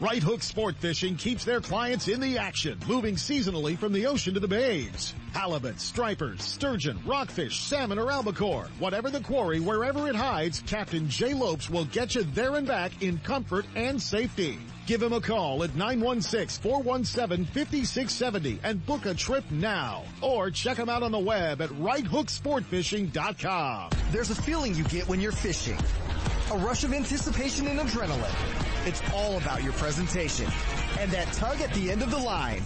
Right Hook Sport Fishing keeps their clients in the action, moving seasonally from the ocean to the bays. Halibut, stripers, sturgeon, rockfish, salmon, or albacore. Whatever the quarry, wherever it hides, Captain Jay Lopes will get you there and back in comfort and safety. Give him a call at 916-417-5670 and book a trip now. Or check him out on the web at righthooksportfishing.com. There's a feeling you get when you're fishing. A rush of anticipation and adrenaline. It's all about your presentation. And that tug at the end of the line.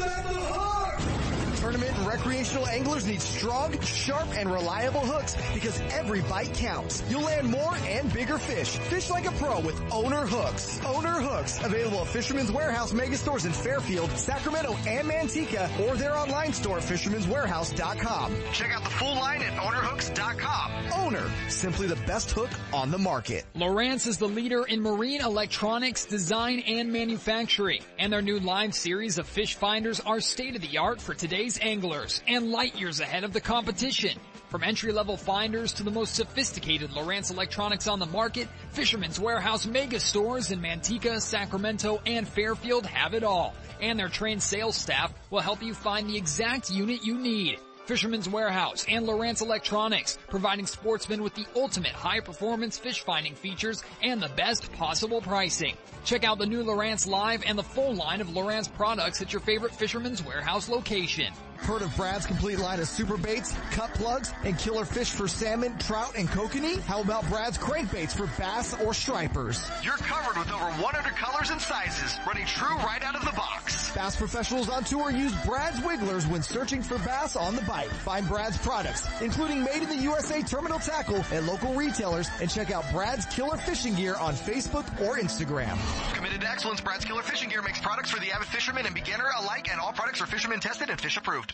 Tournament and recreational anglers need strong, sharp, and reliable hooks because every bite counts. You'll land more and bigger fish. Fish like a pro with Owner Hooks. Owner Hooks, available at Fisherman's Warehouse mega stores in Fairfield, Sacramento, and Manteca, or their online store at fisherman'swarehouse.com. Check out the full line at ownerhooks.com. Owner, simply the best hook on the market. Lowrance is the leader in marine electronics design and manufacturing, and their new live series of fish finders are state of the art for today's anglers and light years ahead of the competition. From entry-level finders to the most sophisticated Lowrance electronics on the market, Fisherman's Warehouse mega stores in Manteca, Sacramento, and Fairfield have it all. And their trained sales staff will help you find the exact unit you need. Fisherman's Warehouse and Lowrance Electronics, providing sportsmen with the ultimate high performance fish finding features and the best possible pricing. Check out the new Lowrance Live and the full line of Lowrance products at your favorite Fisherman's Warehouse location. Heard of Brad's complete line of super baits, cut plugs, and killer fish for salmon, trout, and kokanee? How about Brad's crankbaits for bass or stripers? You're covered with over 100 colors and sizes, running true right out of the box. Bass professionals on tour use Brad's Wigglers when searching for bass on the bite. Find Brad's products, including made in the USA terminal tackle at local retailers and check out Brad's Killer Fishing Gear on Facebook or Instagram. Committed to excellence, Brad's Killer Fishing Gear makes products for the avid fisherman and beginner alike, and all products are fisherman tested and fish approved.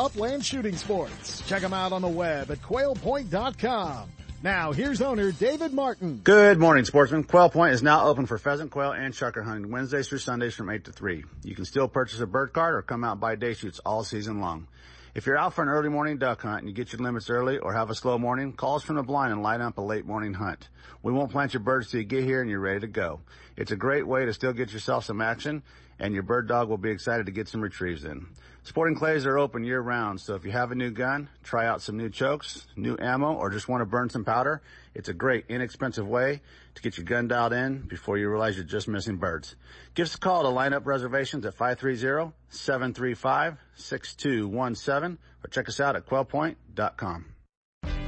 upland shooting sports. Check them out on the web at quailpoint.com. Now here's owner David Martin. Good morning, sportsmen. Quail Point is now open for pheasant, quail, and chukar hunting Wednesdays through Sundays from 8 to 3. You can still purchase a bird card or come out and buy day shoots all season long. If you're out for an early morning duck hunt and you get your limits early or have a slow morning, call us from the blind and line up a late morning hunt. We won't plant your birds till you get here and you're ready to go. It's a great way to still get yourself some action and your bird dog will be excited to get some retrieves in. Sporting clays are open year round, so if you have a new gun, try out some new chokes, new ammo, or just want to burn some powder, it's a great, inexpensive way to get your gun dialed in before you realize you're just missing birds. Give us a call to line up reservations at 530-735-6217 or check us out at quailpoint.com.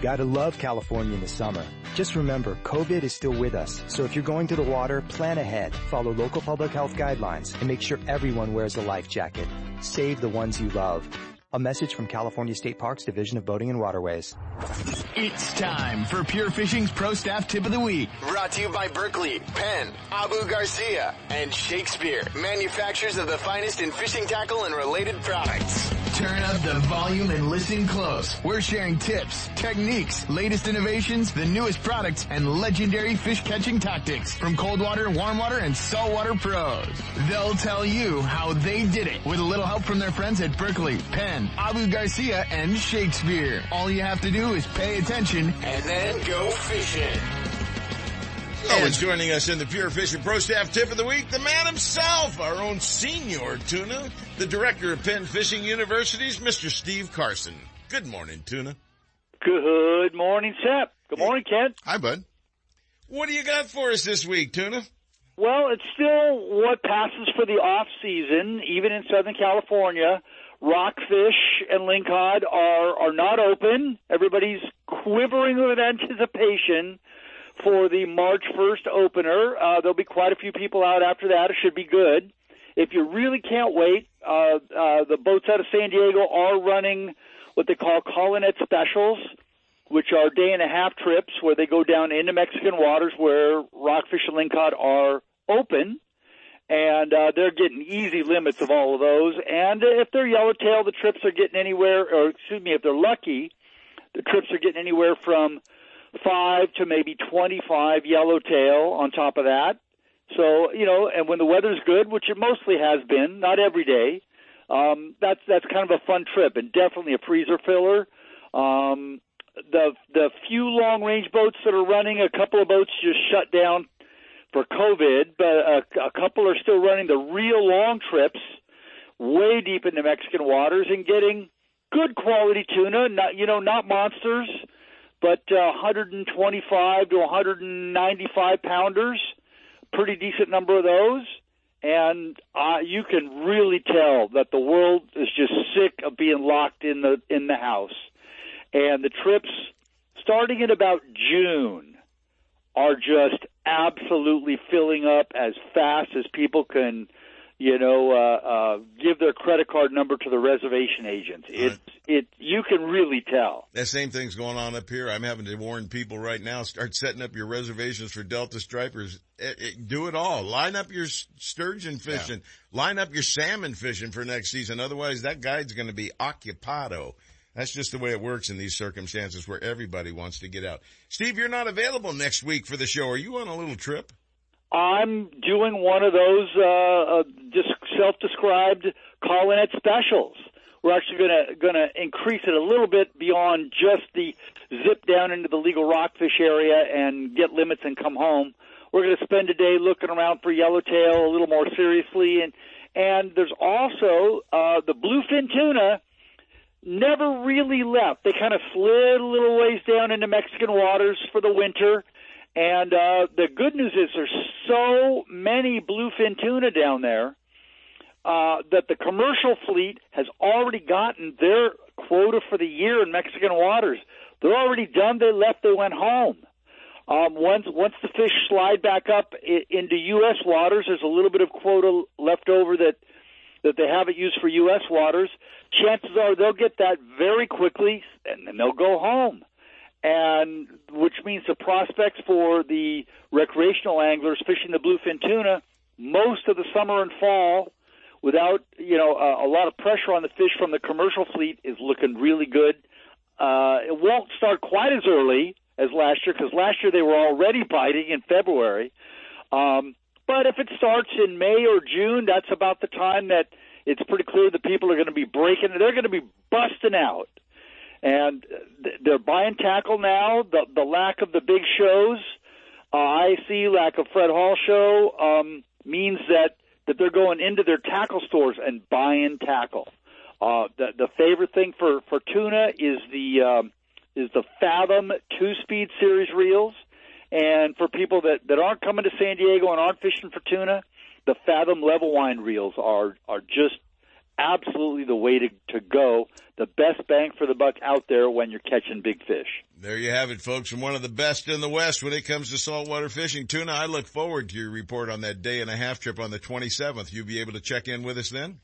Gotta love California in the summer. Just remember, COVID is still with us. So if you're going to the water, plan ahead, follow local public health guidelines, and make sure everyone wears a life jacket. Save the ones you love. A message from California State Parks Division of Boating and Waterways. It's time for Pure Fishing's Pro Staff Tip of the Week. Brought to you by Berkley, Penn, Abu Garcia, and Shakespeare, manufacturers of the finest in fishing tackle and related products. Turn up the volume and listen close. We're sharing tips, techniques, latest innovations, the newest products, and legendary fish catching tactics from cold water, warm water, and saltwater pros. They'll tell you how they did it with a little help from their friends at Berkley, Penn, Abu Garcia, and Shakespeare. All you have to do is pay attention and then go fishing. Always joining us in the Pure Fishing Pro Staff Tip of the Week, the man himself, our own senior tuna, the director of Penn Fishing University's Mr. Steve Carson. Good morning, tuna. Good morning, Sep. Good morning, Kent. Hi, bud. What do you got for us this week, tuna? Well, it's still what passes for the off season, even in Southern California. Rockfish and lingcod are are not open. Everybody's quivering with anticipation for the March 1st opener. Uh, there'll be quite a few people out after that. It should be good. If you really can't wait, uh, uh, the boats out of San Diego are running what they call Colonet specials, which are day and a half trips where they go down into Mexican waters where rockfish and lingcod are open. And uh, they're getting easy limits of all of those. And if they're yellowtail, the trips are getting anywhere, or excuse me, if they're lucky, the trips are getting anywhere from five to maybe 25 yellowtail on top of that. So, you know, and when the weather's good, which it mostly has been, not every day, um, that's, that's kind of a fun trip and definitely a freezer filler. Um, the, the few long range boats that are running, a couple of boats just shut down for COVID, but a, a couple are still running the real long trips way deep into Mexican waters and getting good quality tuna, not, you know, not monsters, but uh, 125 to 195 pounders. Pretty decent number of those, and uh, you can really tell that the world is just sick of being locked in the in the house, and the trips starting in about June are just absolutely filling up as fast as people can you know, uh, uh, give their credit card number to the reservation agents. It, it, you can really tell. That same thing's going on up here. I'm having to warn people right now, start setting up your reservations for Delta Stripers. It, it, do it all. Line up your sturgeon fishing. Yeah. Line up your salmon fishing for next season. Otherwise that guide's going to be occupado. That's just the way it works in these circumstances where everybody wants to get out. Steve, you're not available next week for the show. Are you on a little trip? I'm doing one of those uh, uh, just self-described Colonet specials. We're actually going to going to increase it a little bit beyond just the zip down into the legal rockfish area and get limits and come home. We're going to spend a day looking around for yellowtail a little more seriously, and and there's also uh, the bluefin tuna. Never really left. They kind of slid a little ways down into Mexican waters for the winter and uh, the good news is there's so many bluefin tuna down there uh, that the commercial fleet has already gotten their quota for the year in Mexican waters. They're already done. They left. They went home. Um, once once the fish slide back up into U.S. waters, there's a little bit of quota left over that that they haven't used for U.S. waters. Chances are they'll get that very quickly, and then they'll go home and which means the prospects for the recreational anglers fishing the bluefin tuna most of the summer and fall without you know a, a lot of pressure on the fish from the commercial fleet is looking really good. Uh, it won't start quite as early as last year because last year they were already biting in February. Um, but if it starts in May or June, that's about the time that it's pretty clear that people are going to be breaking. They're going to be busting out and they're buying tackle now. The the lack of the big shows, uh, I see lack of Fred Hall show um, means that that they're going into their tackle stores and buying tackle. Uh, the the favorite thing for for tuna is the um, is the Fathom two speed series reels, and for people that that aren't coming to San Diego and aren't fishing for tuna, the Fathom level wind reels are are just absolutely the way to, to go. The best bang for the buck out there when you're catching big fish. There you have it, folks, from one of the best in the West when it comes to saltwater fishing. Tuna, I look forward to your report on that day and a half trip on the 27th. You'll be able to check in with us then?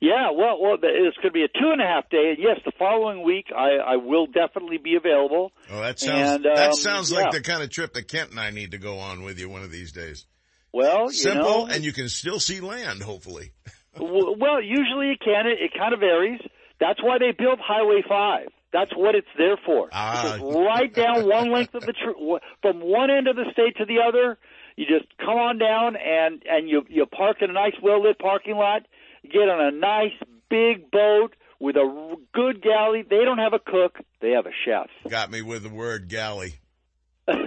Yeah, well, well, it's going to be a two and a half day, and yes, the following week I, I will definitely be available. Oh, that sounds and, um, that sounds like the kind of trip that Kent and I need to go on with you one of these days. Well, simple, know, and you can still see land, hopefully. well, usually it can. It, it kind of varies. That's why they built Highway Five. That's what it's there for. Ah. Just right down one length of the tr- from one end of the state to the other. You just come on down and and you you park in a nice well lit parking lot. Get on a nice big boat with a good galley. They don't have a cook. They have a chef. Got me with the word galley. (laughs) and,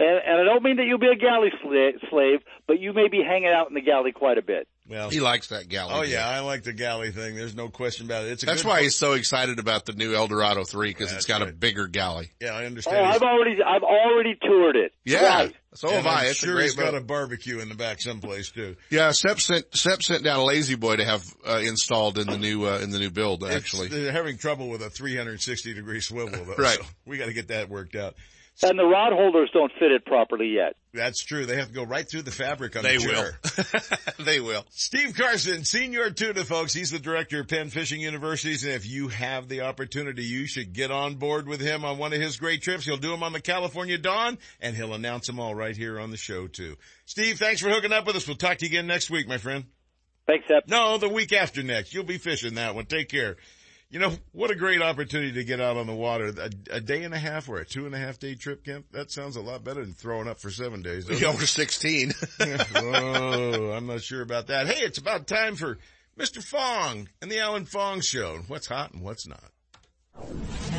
and I don't mean that you'll be a galley slave, but you may be hanging out in the galley quite a bit. Well, he likes that galley. Oh yeah, I like the galley thing. There's no question about it. It's that's why he's so excited about the new Eldorado three because it's got right. a bigger galley. Yeah, I understand. Oh, I've already I've already toured it. Yeah, right. so have I. It's sure he's got a barbecue in the back someplace too. Yeah, Sep sent Sep sent down a lazy boy to have uh, installed in the new uh, in the new build. Actually, it's, they're having trouble with a 360 degree swivel though. right. So we got to get that worked out. And the rod holders don't fit it properly yet. That's true. They have to go right through the fabric on They the chair. will. (laughs) they will. Steve Carson, senior tuna folks. He's the director of Penn Fishing Universities. And if you have the opportunity, you should get on board with him on one of his great trips. He'll do them on the California Dawn and he'll announce them all right here on the show too. Steve, thanks for hooking up with us. We'll talk to you again next week, my friend. Thanks, Sep. No, the week after next. You'll be fishing that one. Take care. You know, what a great opportunity to get out on the water. A, a day and a half or a two and a half day trip, Kent. That sounds a lot better than throwing up for seven days. Yeah, over 16. (laughs) oh, I'm not sure about that. Hey, it's about time for Mr. Fong and the Alan Fong Show. What's hot and what's not.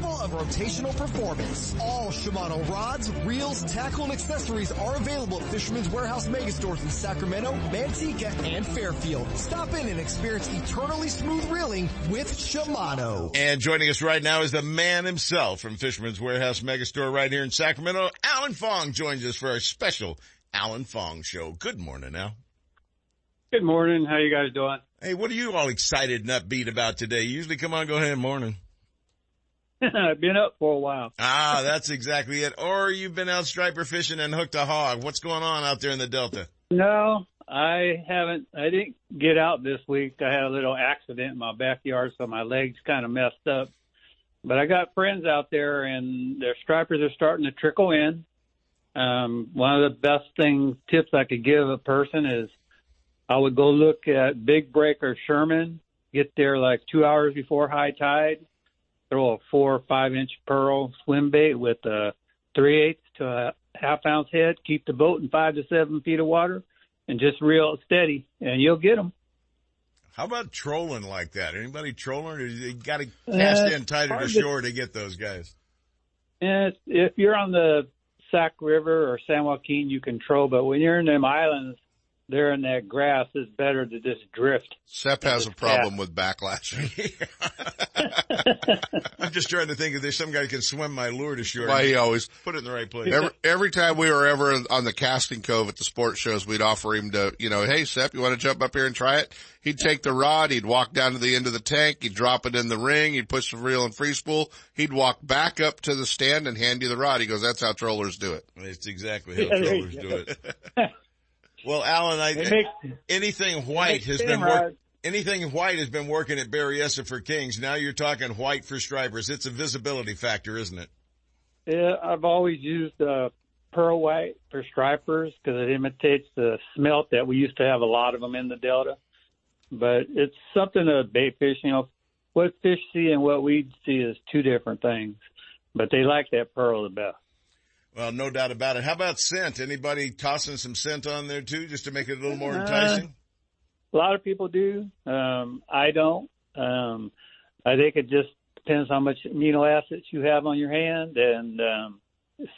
of rotational performance. All Shimano rods, reels, tackle, and accessories are available at Fisherman's Warehouse Megastores in Sacramento, Manteca, and Fairfield. Stop in and experience eternally smooth reeling with Shimano. And joining us right now is the man himself from Fisherman's Warehouse Megastore right here in Sacramento. Alan Fong joins us for our special Alan Fong Show. Good morning, Al. Good morning. How you guys doing? Hey, what are you all excited and upbeat about today? You usually come on, go ahead, morning. (laughs) I've been up for a while. Ah, that's exactly it. Or you've been out striper fishing and hooked a hog. What's going on out there in the Delta? No, I haven't. I didn't get out this week. I had a little accident in my backyard, so my legs kind of messed up. But I got friends out there, and their stripers are starting to trickle in. Um, one of the best thing tips I could give a person is I would go look at Big Breaker Sherman, get there like two hours before high tide, throw a four or five inch pearl swim bait with a three eighths to a half ounce head, keep the boat in five to seven feet of water, and just reel it steady, and you'll get them. How about trolling like that? Anybody trolling? Or you got to cast Uh, in tighter to shore to get those guys? And if you're on the Sac River or San Joaquin, you can troll, but when you're in them islands, there in that grass, it's better to just drift. Sep has a problem with backlash. (laughs) I'm just trying to think if there's some guy who can swim my lure to shore. Why he always put it in the right place. Every, every time we were ever on the casting cove at the sports shows, we'd offer him to, you know, hey Sep, you want to jump up here and try it? He'd take the rod, he'd walk down to the end of the tank, he'd drop it in the ring, he'd push the reel and free spool, he'd walk back up to the stand and hand you the rod. He goes, that's how trollers do it. It's exactly (laughs) how trollers do it. (laughs) well, Alan, I, It makes- anything white has been them work, anything white has been working at Berryessa for Kings. Now you're talking white for stripers. It's a visibility factor, isn't it? Yeah, I've always used uh, pearl white for stripers because it imitates the smelt that we used to have a lot of them in the Delta. But it's something to bait fish. You know, what fish see and what we see is two different things. But they like that pearl the best. Well, no doubt about it. How about scent? Anybody tossing some scent on there too, just to make it a little more Uh, enticing? A lot of people do. Um, I don't. Um, I think it just depends how much amino acids you have on your hand, and um,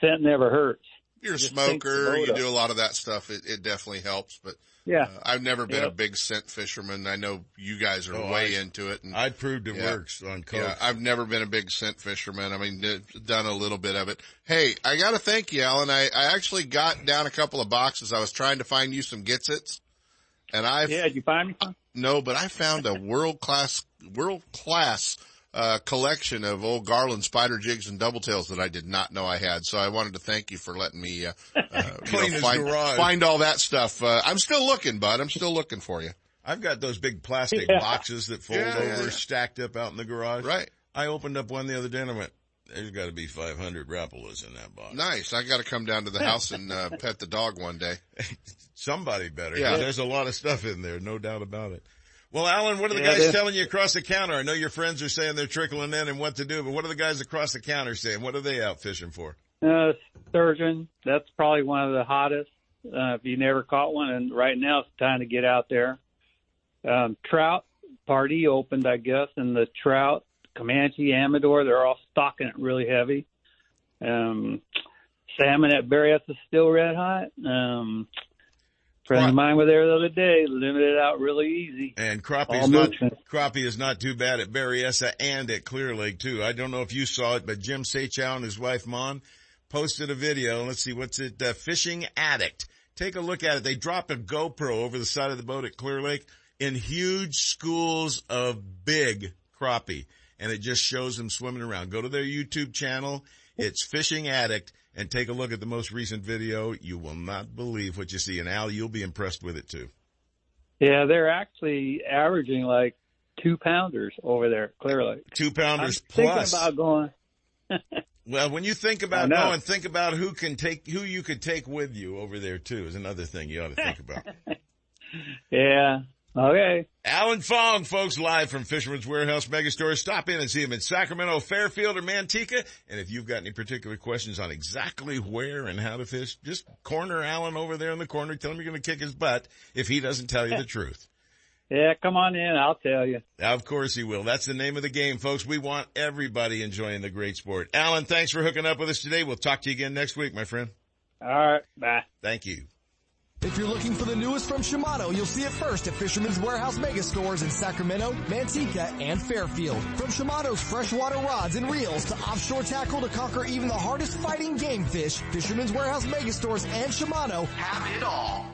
scent never hurts. You're a Just syncs the smoker, you do a lot of that stuff. It, it definitely helps, but Yeah. uh, I've never been Yeah. a big scent fisherman. I know you guys are Oh, way I- into it. And I proved it Yeah. works on coast. Yeah, I've never been a big scent fisherman. I mean, done a little bit of it. Hey, I gotta thank you, Alan. I, I actually got down a couple of boxes. I was trying to find you some Gitzits. And I Yeah, did you find me some? no, but I found a world class, world class, uh, collection of old Garland spider jigs and double tails that I did not know I had. So I wanted to thank you for letting me, uh, uh (laughs) you Clean know, find, find all that stuff. Uh, I'm still looking, bud. I'm still looking for you. I've got those big plastic Yeah. boxes that fold Yeah, yeah, over, yeah. stacked up out in the garage. Right. I opened up one the other day and I went, there's got to be 500 Rapalas in that box. Nice. I got to come down to the house and uh, (laughs) pet the dog one day. Somebody better. Yeah. Yeah. There's a lot of stuff in there, no doubt about it. Well, Alan, what are the Yeah, guys telling you across the counter? I know your friends are saying they're trickling in and what to do, but what are the guys across the counter saying? What are they out fishing for? Uh, sturgeon. That's probably one of the hottest. Uh, if you never caught one, and right now it's time to get out there. Um, trout party opened, I guess, and the trout, Comanche, Amador, they're all stocking it really heavy. Um, salmon at Berryessa is still red hot. Um, friend of mine was there the other day, limited out really easy. And crappie is not crappie is not too bad at Berryessa and at Clear Lake too. I don't know if you saw it, but Jim Sachow and his wife Mon posted a video. Let's see, what's it? Uh, Fishing Addict. Take a look at it. They dropped a GoPro over the side of the boat at Clear Lake in huge schools of big crappie, and it just shows them swimming around. Go to their YouTube channel. It's Fishing Addict. And take a look at the most recent video. You will not believe what you see. And Al, you'll be impressed with it too. Yeah, they're actually averaging like two pounders over there clearly. Two pounders I'm thinking about going. (laughs) Well, when you think about going, think about who can take, who you could take with you over there too is another thing you ought to think about. (laughs) Yeah. Okay. Alan Fong, folks, live from Fisherman's Warehouse Megastore. Stop in and see him in Sacramento, Fairfield, or Manteca. And if you've got any particular questions on exactly where and how to fish, just corner Alan over there in the corner. Tell him you're going to kick his butt if he doesn't tell you the (laughs) truth. Yeah, come on in. I'll tell you. Of course he will. That's the name of the game, folks. We want everybody enjoying the great sport. Alan, thanks for hooking up with us today. We'll talk to you again next week, my friend. All right. Bye. Thank you. If you're looking for the newest from Shimano, you'll see it first at Fisherman's Warehouse Mega Stores in Sacramento, Manteca, and Fairfield. From Shimano's freshwater rods and reels to offshore tackle to conquer even the hardest fighting game fish, Fisherman's Warehouse Mega Stores and Shimano have it all.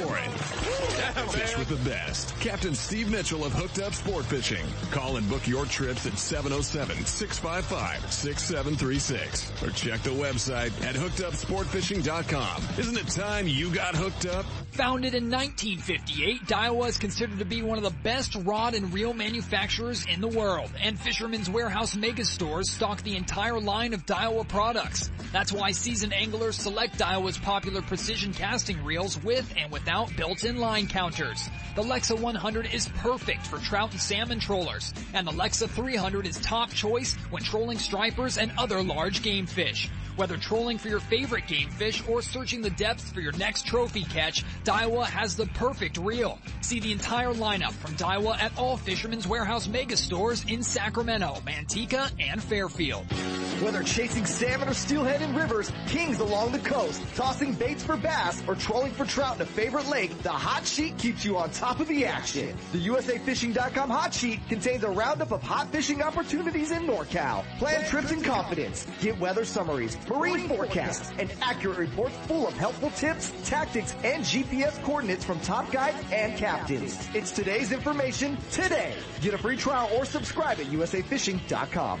it. Fish with the best. Captain Steve Mitchell of Hooked Up Sport Fishing. Call and book your trips at 707-655-6736 or check the website at hookedupsportfishing.com. Isn't it time you got hooked up? Founded in 1958, Daiwa is considered to be one of the best rod and reel manufacturers in the world, and Fisherman's Warehouse mega stores stock the entire line of Daiwa products. That's why seasoned anglers select Daiwa's popular precision casting reels with and without built-in line counters. The Lexa 100 is perfect for trout and salmon trollers, and the Lexa 300 is top choice when trolling stripers and other large game fish. Whether trolling for your favorite game fish or searching the depths for your next trophy catch, Daiwa has the perfect reel. See the entire lineup from Daiwa at all Fisherman's Warehouse mega stores in Sacramento, Manteca, and Fairfield. Whether chasing salmon or steelhead in rivers, kings along the coast, tossing baits for bass, or trolling for trout in a favorite lake, the hot sheet keeps you on top of the action. The USAFishing.com hot sheet contains a roundup of hot fishing opportunities in NorCal. Plan trips in confidence. Get weather summaries, marine forecasts, and accurate reports full of helpful tips, tactics, and GPS coordinates from top guides and captains. It's today's information today. Get a free trial or subscribe at USAFishing.com.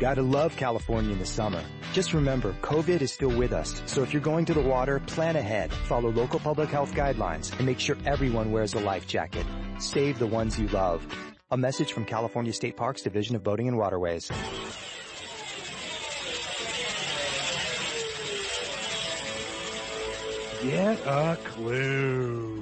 Gotta love California in the summer. Just remember, COVID is still with us. So if you're going to the water, plan ahead, follow local public health guidelines, and make sure everyone wears a life jacket. Save the ones you love. A message from California State Parks Division of Boating and Waterways. Get a clue.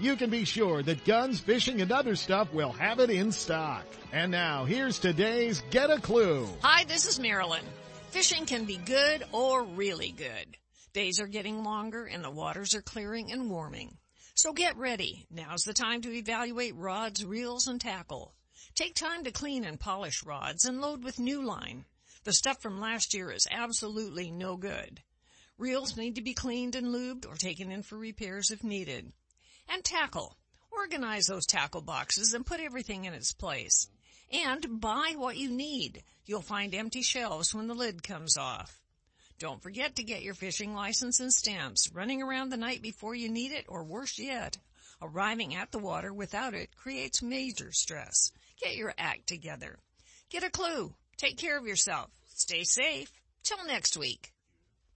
you can be sure that Guns, Fishing, and Other Stuff will have it in stock. And now, here's today's Get a Clue. Hi, this is Marilyn. Fishing can be good or really good. Days are getting longer and the waters are clearing and warming. So get ready. Now's the time to evaluate rods, reels, and tackle. Take time to clean and polish rods and load with new line. The stuff from last year is absolutely no good. Reels need to be cleaned and lubed or taken in for repairs if needed. And tackle. Organize those tackle boxes and put everything in its place. And buy what you need. You'll find empty shelves when the lid comes off. Don't forget to get your fishing license and stamps. Running around the night before you need it, or worse yet, arriving at the water without it creates major stress. Get your act together. Get a clue. Take care of yourself. Stay safe. Till next week.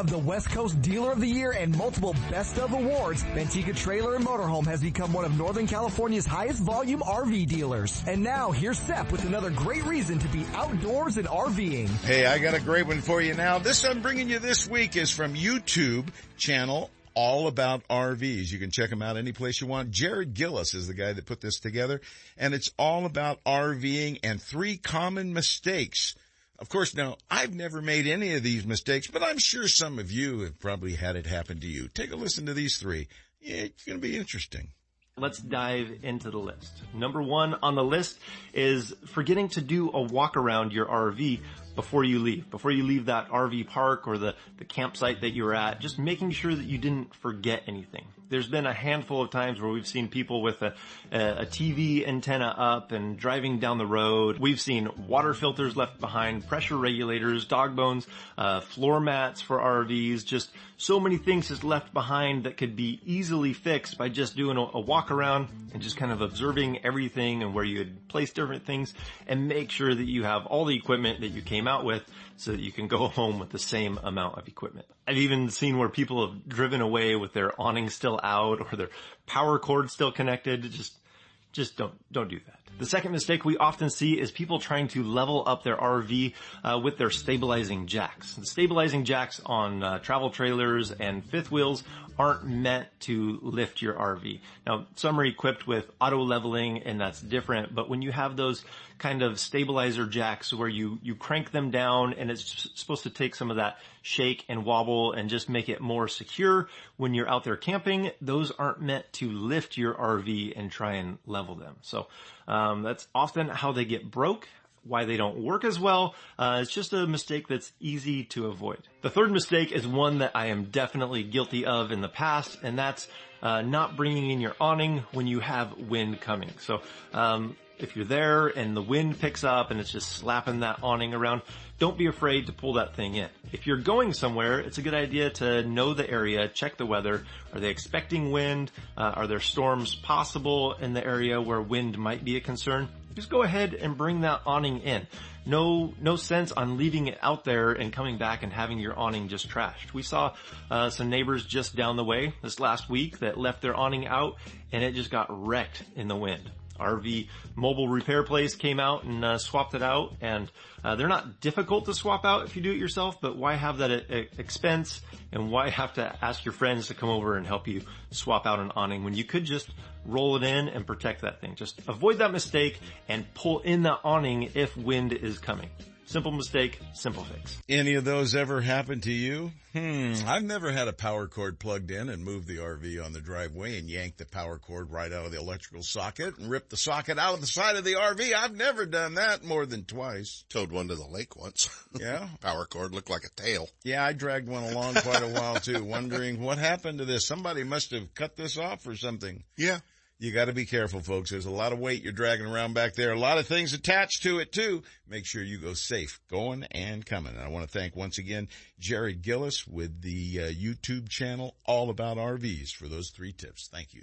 of the West Coast Dealer of the Year and multiple Best of awards, Manteca Trailer and Motorhome has become one of Northern California's highest volume RV dealers. And now here's Sep with another great reason to be outdoors and RVing. Hey, I got a great one for you now. This I'm bringing you this week is from YouTube channel all about RVs. You can check them out any place you want. Jared Gillis is the guy that put this together and it's all about RVing and three common mistakes of course, now I've never made any of these mistakes, but I'm sure some of you have probably had it happen to you. Take a listen to these three. It's going to be interesting. Let's dive into the list. Number one on the list is forgetting to do a walk around your RV before you leave, before you leave that RV park or the, the campsite that you're at, just making sure that you didn't forget anything. There's been a handful of times where we've seen people with a, a, TV antenna up and driving down the road. We've seen water filters left behind, pressure regulators, dog bones, uh, floor mats for RVs, just so many things just left behind that could be easily fixed by just doing a, a walk around and just kind of observing everything and where you had placed different things and make sure that you have all the equipment that you came out with so that you can go (laughs) home with the same amount of equipment. I've even seen where people have driven away with their awning still out or their power cord still connected. Just, just don't, don't do that. The second mistake we often see is people trying to level up their RV uh, with their stabilizing jacks. The stabilizing jacks on uh, travel trailers and fifth wheels aren't meant to lift your RV. Now, some are equipped with auto leveling and that's different, but when you have those kind of stabilizer jacks where you, you crank them down and it's supposed to take some of that shake and wobble and just make it more secure when you're out there camping, those aren't meant to lift your RV and try and level them. So, um, that's often how they get broke why they don't work as well. Uh, it's just a mistake that's easy to avoid. The third mistake is one that I am definitely guilty of in the past, and that's uh, not bringing in your awning when you have wind coming. So um, if you're there and the wind picks up and it's just slapping that awning around, don't be afraid to pull that thing in. If you're going somewhere, it's a good idea to know the area, check the weather. Are they expecting wind? Uh, are there storms possible in the area where wind might be a concern? Just go ahead and bring that awning in. No, no sense on leaving it out there and coming back and having your awning just trashed. We saw uh, some neighbors just down the way this last week that left their awning out and it just got wrecked in the wind RV mobile repair place came out and uh, swapped it out and uh, they're not difficult to swap out if you do it yourself, but why have that a expense and why (laughs) have to ask your friends to come over and help you swap out an awning when you could just roll it in and protect that thing. Just avoid that mistake and pull in the awning if wind is coming. Simple mistake, simple fix. Any of those ever happen to you? Hmm, I've never had a power cord plugged in and moved the RV on the driveway and yanked the power cord right out of the electrical socket and ripped the socket out of the side of the RV. I've never done that more than twice. Towed one to the lake once. (laughs) Yeah. Power cord looked like a tail. Yeah, I dragged one along quite a while too, wondering what happened to this. Somebody must have cut this off or something. Yeah. You gotta be careful, folks. There's a lot of weight you're dragging around back there. A lot of things attached to it too. Make sure you go safe going and coming. And I want to thank once again Jared Gillis with the uh, YouTube channel All About RVs for those three tips. Thank you.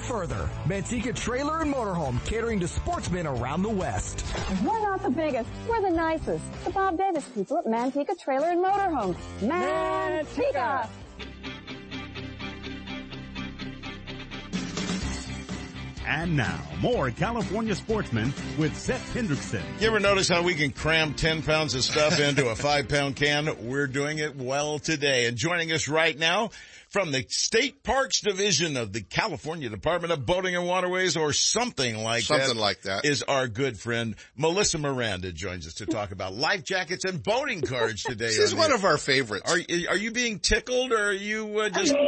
further. Manteca Trailer and Motorhome, catering to sportsmen around the West. We're not the biggest, we're the nicest. The Bob Davis people at Manteca Trailer and Motorhome. Manteca! And now, more California sportsmen with Sep Hendrickson. You ever notice how we can cram 10 pounds of stuff into a 5 pound can? We're doing it well today. And joining us right now from the State Parks Division of the California Department of Boating and Waterways or something like that. Something like that. Is our good friend Melissa Miranda joins us to talk about life jackets and boating cards today. She's on one the- of our favorites. Are, are you being tickled or are you uh, just... (laughs)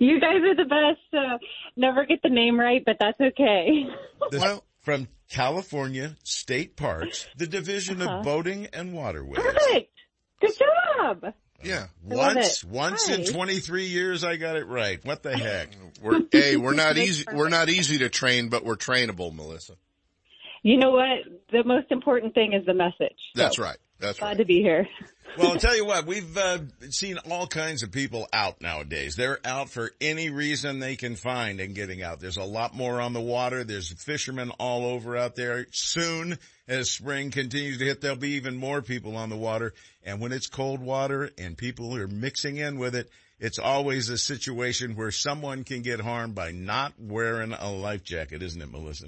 You guys are the best. Uh, never get the name right, but that's okay. This- from California State Parks, the Division Uh-huh. of Boating and Waterways. Perfect. Good job. Yeah. I love Once, it. once in 23 years, I got it right. What the heck? (laughs) We're, hey, we're not That's easy, we're not easy to train, but we're trainable, Melissa. You know what? The most important thing is the message. That's So, right. That's glad right. Glad to be here. (laughs) Well, I'll tell you what, we've uh, seen all kinds of people out nowadays. They're out for any reason they can find and getting out. There's a lot more on the water. There's fishermen all over out there. Soon, as spring continues to hit, there'll be even more people on the water. And when it's cold water and people are mixing in with it, it's always a situation where someone can get harmed by not wearing a life jacket, isn't it, Melissa?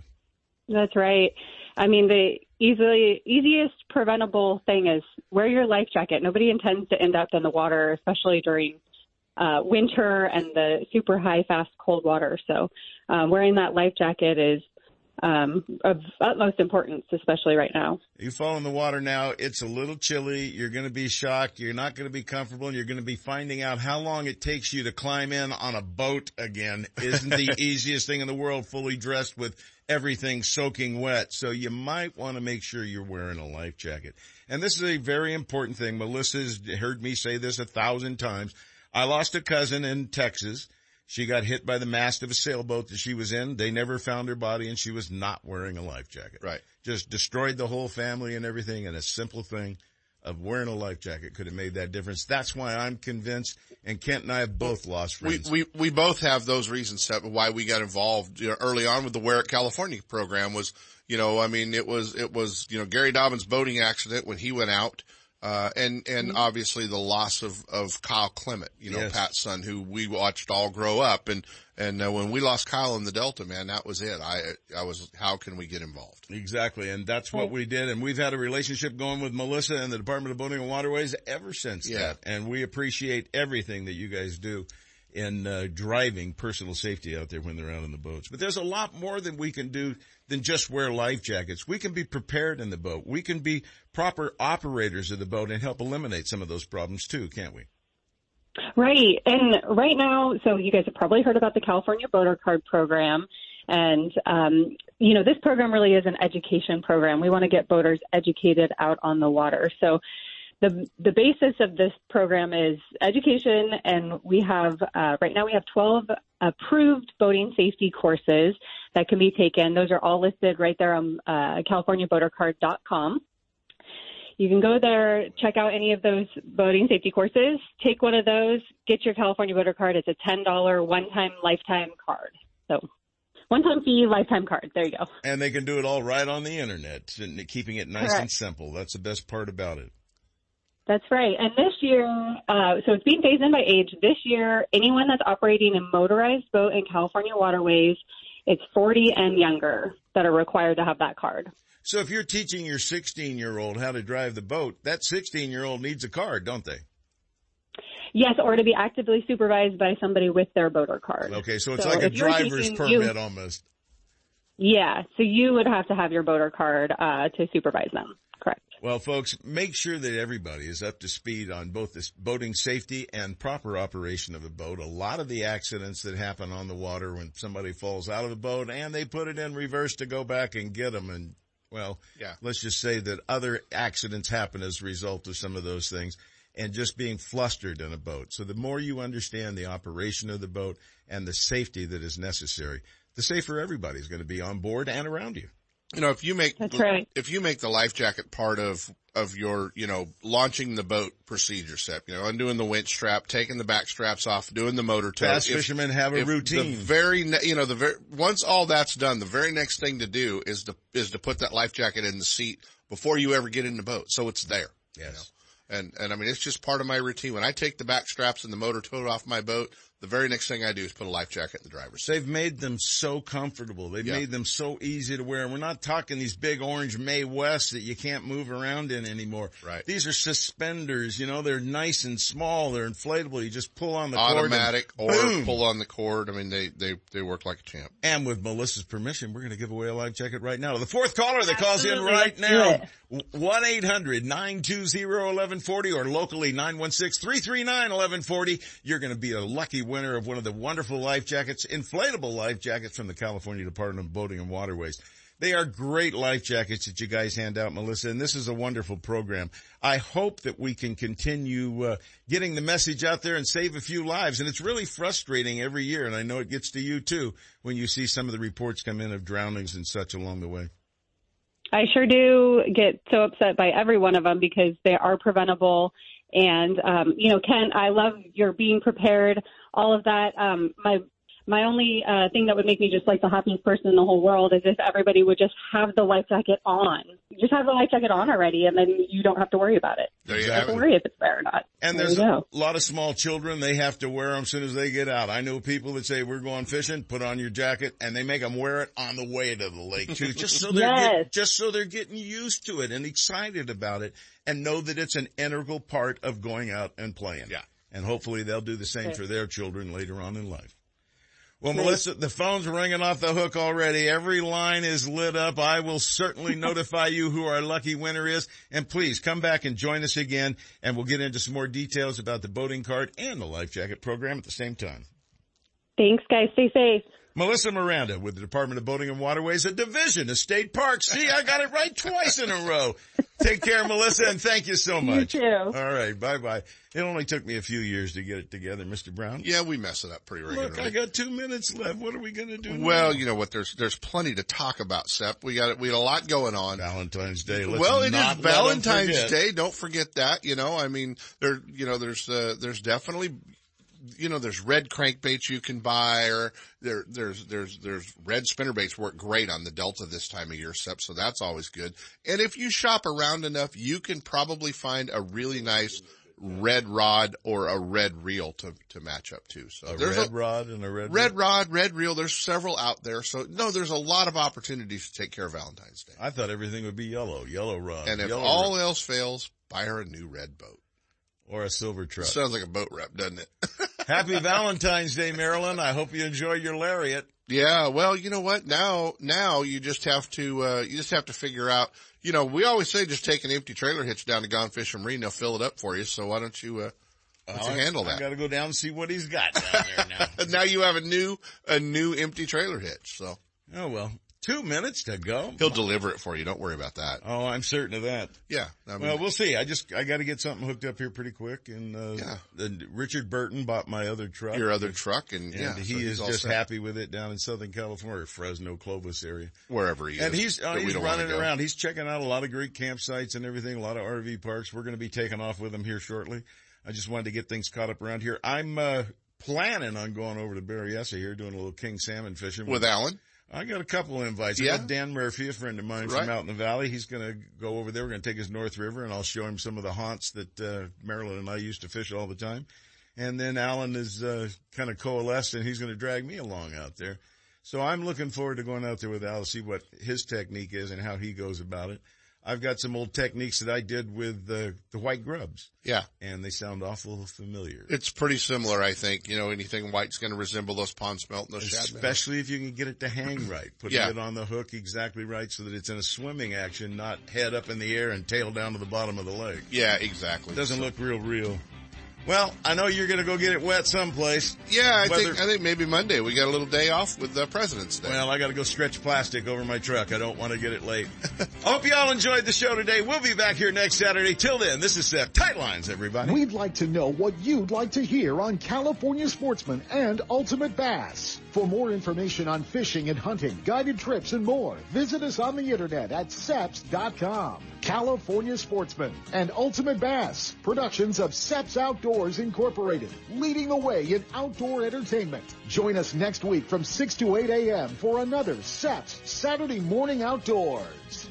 That's right. I mean, the easily easiest preventable thing is wear your life jacket. Nobody intends to end up in the water, especially during uh, winter and the super high, fast, cold water. So, um, wearing that life jacket is um, of utmost importance, especially right now. You fall in the water now, it's a little chilly, you're gonna be shocked, you're not gonna be comfortable, and you're gonna be finding out how long it takes you to climb in on a boat again isn't the (laughs) easiest thing in the world, fully dressed with everything soaking wet. So you might want to make sure you're wearing a life jacket. And this is a very important thing. Melissa's heard me say this a thousand times. I lost a cousin in Texas. She got hit by the mast of a sailboat that she was in. They never found her body and she was not wearing a life jacket. Right. Just destroyed the whole family and everything. And a simple thing of wearing a life jacket could have made that difference. That's why I'm convinced. And Kent and I have both lost We, friends. we, we both have those reasons why we got involved you know, early on with the Wear It California program was, you know, I mean, it was, it was, you know, Gary Dobbins boating accident when he went out. Uh, and, and obviously the loss of, of Kyle Clement, you know, Yes. Pat's son who we watched all grow up. And, and uh, when we lost Kyle in the Delta, man, that was it. I, I was, how can we get involved? Exactly. And that's what we did. And we've had a relationship going with Melissa and the Department of Boating and Waterways ever since Yeah. that. And we appreciate everything that you guys do in uh, driving personal safety out there when they're out on the boats. But there's a lot more than we can do than just wear life jackets. We can be prepared in the boat. We can be proper operators of the boat and help eliminate some of those problems too, can't we? Right. And right now, so you guys have probably heard about the California Boater Card Program. And, um, you know, this program really is an education program. We want to get boaters educated out on the water. So the the basis of this program is education, and we have uh, right now we have 12 approved boating safety courses that can be taken. Those are all listed right there on uh, CaliforniaBoaterCard.com. You can go there, check out any of those boating safety courses, take one of those, get your California Boater Card. It's a $10 one-time lifetime card. So one-time fee, lifetime card. There you go. And they can do it all right on the internet, keeping it nice Correct. and simple. That's the best part about it. That's right. And this year, uh, so it's being phased in by age. This year, anyone that's operating a motorized boat in California waterways, it's 40 and younger that are required to have that card. So if you're teaching your 16 year old how to drive the boat, that 16 year old needs a card, don't they? Yes, or to be actively supervised by somebody with their boater card. Okay, so it's So like a driver's teaching, permit you- almost. Yeah, so you would have to have your boater card uh, to supervise them. Correct. Well, folks, make sure that everybody is up to speed on both this boating safety and proper operation of a boat. A lot of the accidents that happen on the water when somebody falls out of a boat and they put it in reverse to go back and get them and well, Yeah. let's just say that other accidents happen as a result of some of those things and just being flustered in a boat. So the more you understand the operation of the boat and the safety that is necessary, the safer everybody's going to be on board and around you. You know, if you make That's right. if you make the life jacket part of of your you know launching the boat procedure step, you know, undoing the winch strap, taking the back straps off, doing the motor tow. Bass fishermen have a if routine. The very ne- you know the very once all that's done, the very next thing to do is to is to put that life jacket in the seat before you ever get in the boat, so it's there. Yes. And and I mean it's just part of my routine. When I take the back straps and the motor tow off my boat, the very next thing I do is put a life jacket in the driver's seat. They've made them so comfortable. They've Yeah. made them so easy to wear. And we're not talking these big orange Mae West that you can't move around in anymore. Right. These are suspenders, you know, they're nice and small. They're inflatable. You just pull on the cord. Automatic or boom. pull on the cord. I mean they they they work like a champ. And with Melissa's permission, we're going to give away a life jacket right now. to The fourth caller that calls in Absolutely. right Let's do now, 1-800-920-1140 or locally 916-339-1140. You're going to be a lucky winner of one of the wonderful life jackets, inflatable life jackets from the California Department of Boating and Waterways. They are great life jackets that you guys hand out, Melissa, and this is a wonderful program. I hope that we can continue uh, getting the message out there and save a few lives. And it's really frustrating every year, and I know it gets to you too when you see some of the reports come in of drownings and such along the way. I sure do get so upset by every one of them because they are preventable. And um, you know, Ken, I love your being prepared, all of that. Um, my my only uh, thing that would make me just like the happiest person in the whole world is if everybody would just have the life jacket on. Just have the life jacket on already, and then you don't have to worry about it. There you You don't have have to worry if it's there or not. And There there's a go. lot of small children. They have to wear them as soon as they get out. I know people that say, we're going fishing, put on your jacket, and they make them wear it on the way to the lake too, just so they're, Yes. get, just so they're getting used to it and excited about it and know that it's an integral part of going out and playing. Yeah. And hopefully they'll do the same for their children later on in life. Well. Melissa, the phone's ringing off the hook already. Every line is lit up. I will certainly (laughs) notify you who our lucky winner is. And please come back and join us again and we'll get into some more details about the boating card and the life jacket program at the same time. Thanks, guys. Stay safe. Melissa Miranda with the Department of Boating and Waterways, a division of state parks. See, I got it right twice in a row. Take care, Melissa, and thank you so much. You too. All right. Bye bye. It only took me a few years to get it together, Mr. Brown. Yeah, we mess it up pretty regularly. Look, I got two minutes left. What are we going to do? now? Well, you know what? There's there's plenty to talk about, Sep. We got we had a lot going on. Valentine's Day. Let's well, it is not let 'em Valentine's. Day. Don't forget that. You know, I mean, there you know there's uh, there's definitely you know there's red crankbaits you can buy, or there there's there's there's red spinnerbaits work great on the Delta this time of year, Sep. So that's always good. And if you shop around enough, you can probably find a really nice red rod or a red reel to to match up to. So A there's red rod and a red Red rod, red reel. There's several out there. So no, there's a lot of opportunities to take care of Valentine's Day. I thought everything would be yellow, yellow rod. And if all rod, else fails, buy her a new red boat. Or a silver truck. Sounds like a boat wrap, doesn't it? (laughs) Happy Valentine's Day, Marilyn. I hope you enjoy your lariat. yeah. Well, you know what? Now, now you just have to, uh, you just have to figure out, you know, we always say just take an empty trailer hitch down to Gone Fishing Marine. They'll fill it up for you. So why don't you, uh, why don't you handle I that? got to go down and see what he's got down there now. (laughs) now you have a new, a new empty trailer hitch. So oh well, Two minutes to go. He'll deliver it for you. Don't worry about that. Oh, I'm certain of that. Yeah. I mean, well, we'll see. I just I got to get something hooked up here pretty quick. And uh, Yeah. and Richard Burton bought my other truck. your other truck and, and yeah, he so is just set. happy with it down in Southern California, Fresno, Clovis area. wherever he is. And he's uh, he's running around. He's checking out a lot of great campsites and everything, a lot of RV parks. We're going to be taking off with him here shortly. I just wanted to get things caught up around here. I'm uh, planning on going over to Berryessa here, doing a little king salmon fishing with Alan. I got a couple of invites. Yeah? I got Dan Murphy, a friend of mine Right. from out in the valley. He's going to go over there. We're going to take his North River, and I'll show him some of the haunts that uh, Marilyn and I used to fish all the time. And then Alan is uh, kind of coalesced, and he's going to drag me along out there. So I'm looking forward to going out there with Al to see what his technique is and how he goes about it. I've got some old techniques that I did with uh, the white grubs, Yeah. and they sound awful familiar. It's pretty similar, I think. You know, anything white's going to resemble those pond smelt and those shad. Especially if you can get it to hang right. Putting Yeah. it on the hook exactly right so that it's in a swimming action, not head up in the air and tail down to the bottom of the lake. Yeah, exactly. Doesn't So- look real real. Well, I know you're going to go get it wet someplace. Yeah, I Whether- think I think maybe Monday we got a little day off with the President's Day. Well, I got to go stretch plastic over my truck. I don't want to get it late. I (laughs) hope you all enjoyed the show today. We'll be back here next Saturday. Till then, this is Sep. Tight lines, everybody. We'd like to know what you'd like to hear on California Sportsman and Ultimate Bass. For more information on fishing and hunting, guided trips, and more, visit us on the internet at seps.com. California Sportsman and Ultimate Bass, productions of Seps Outdoors Incorporated, leading the way in outdoor entertainment. Join us next week from 6 to 8 a.m. for another Seps Saturday Morning Outdoors.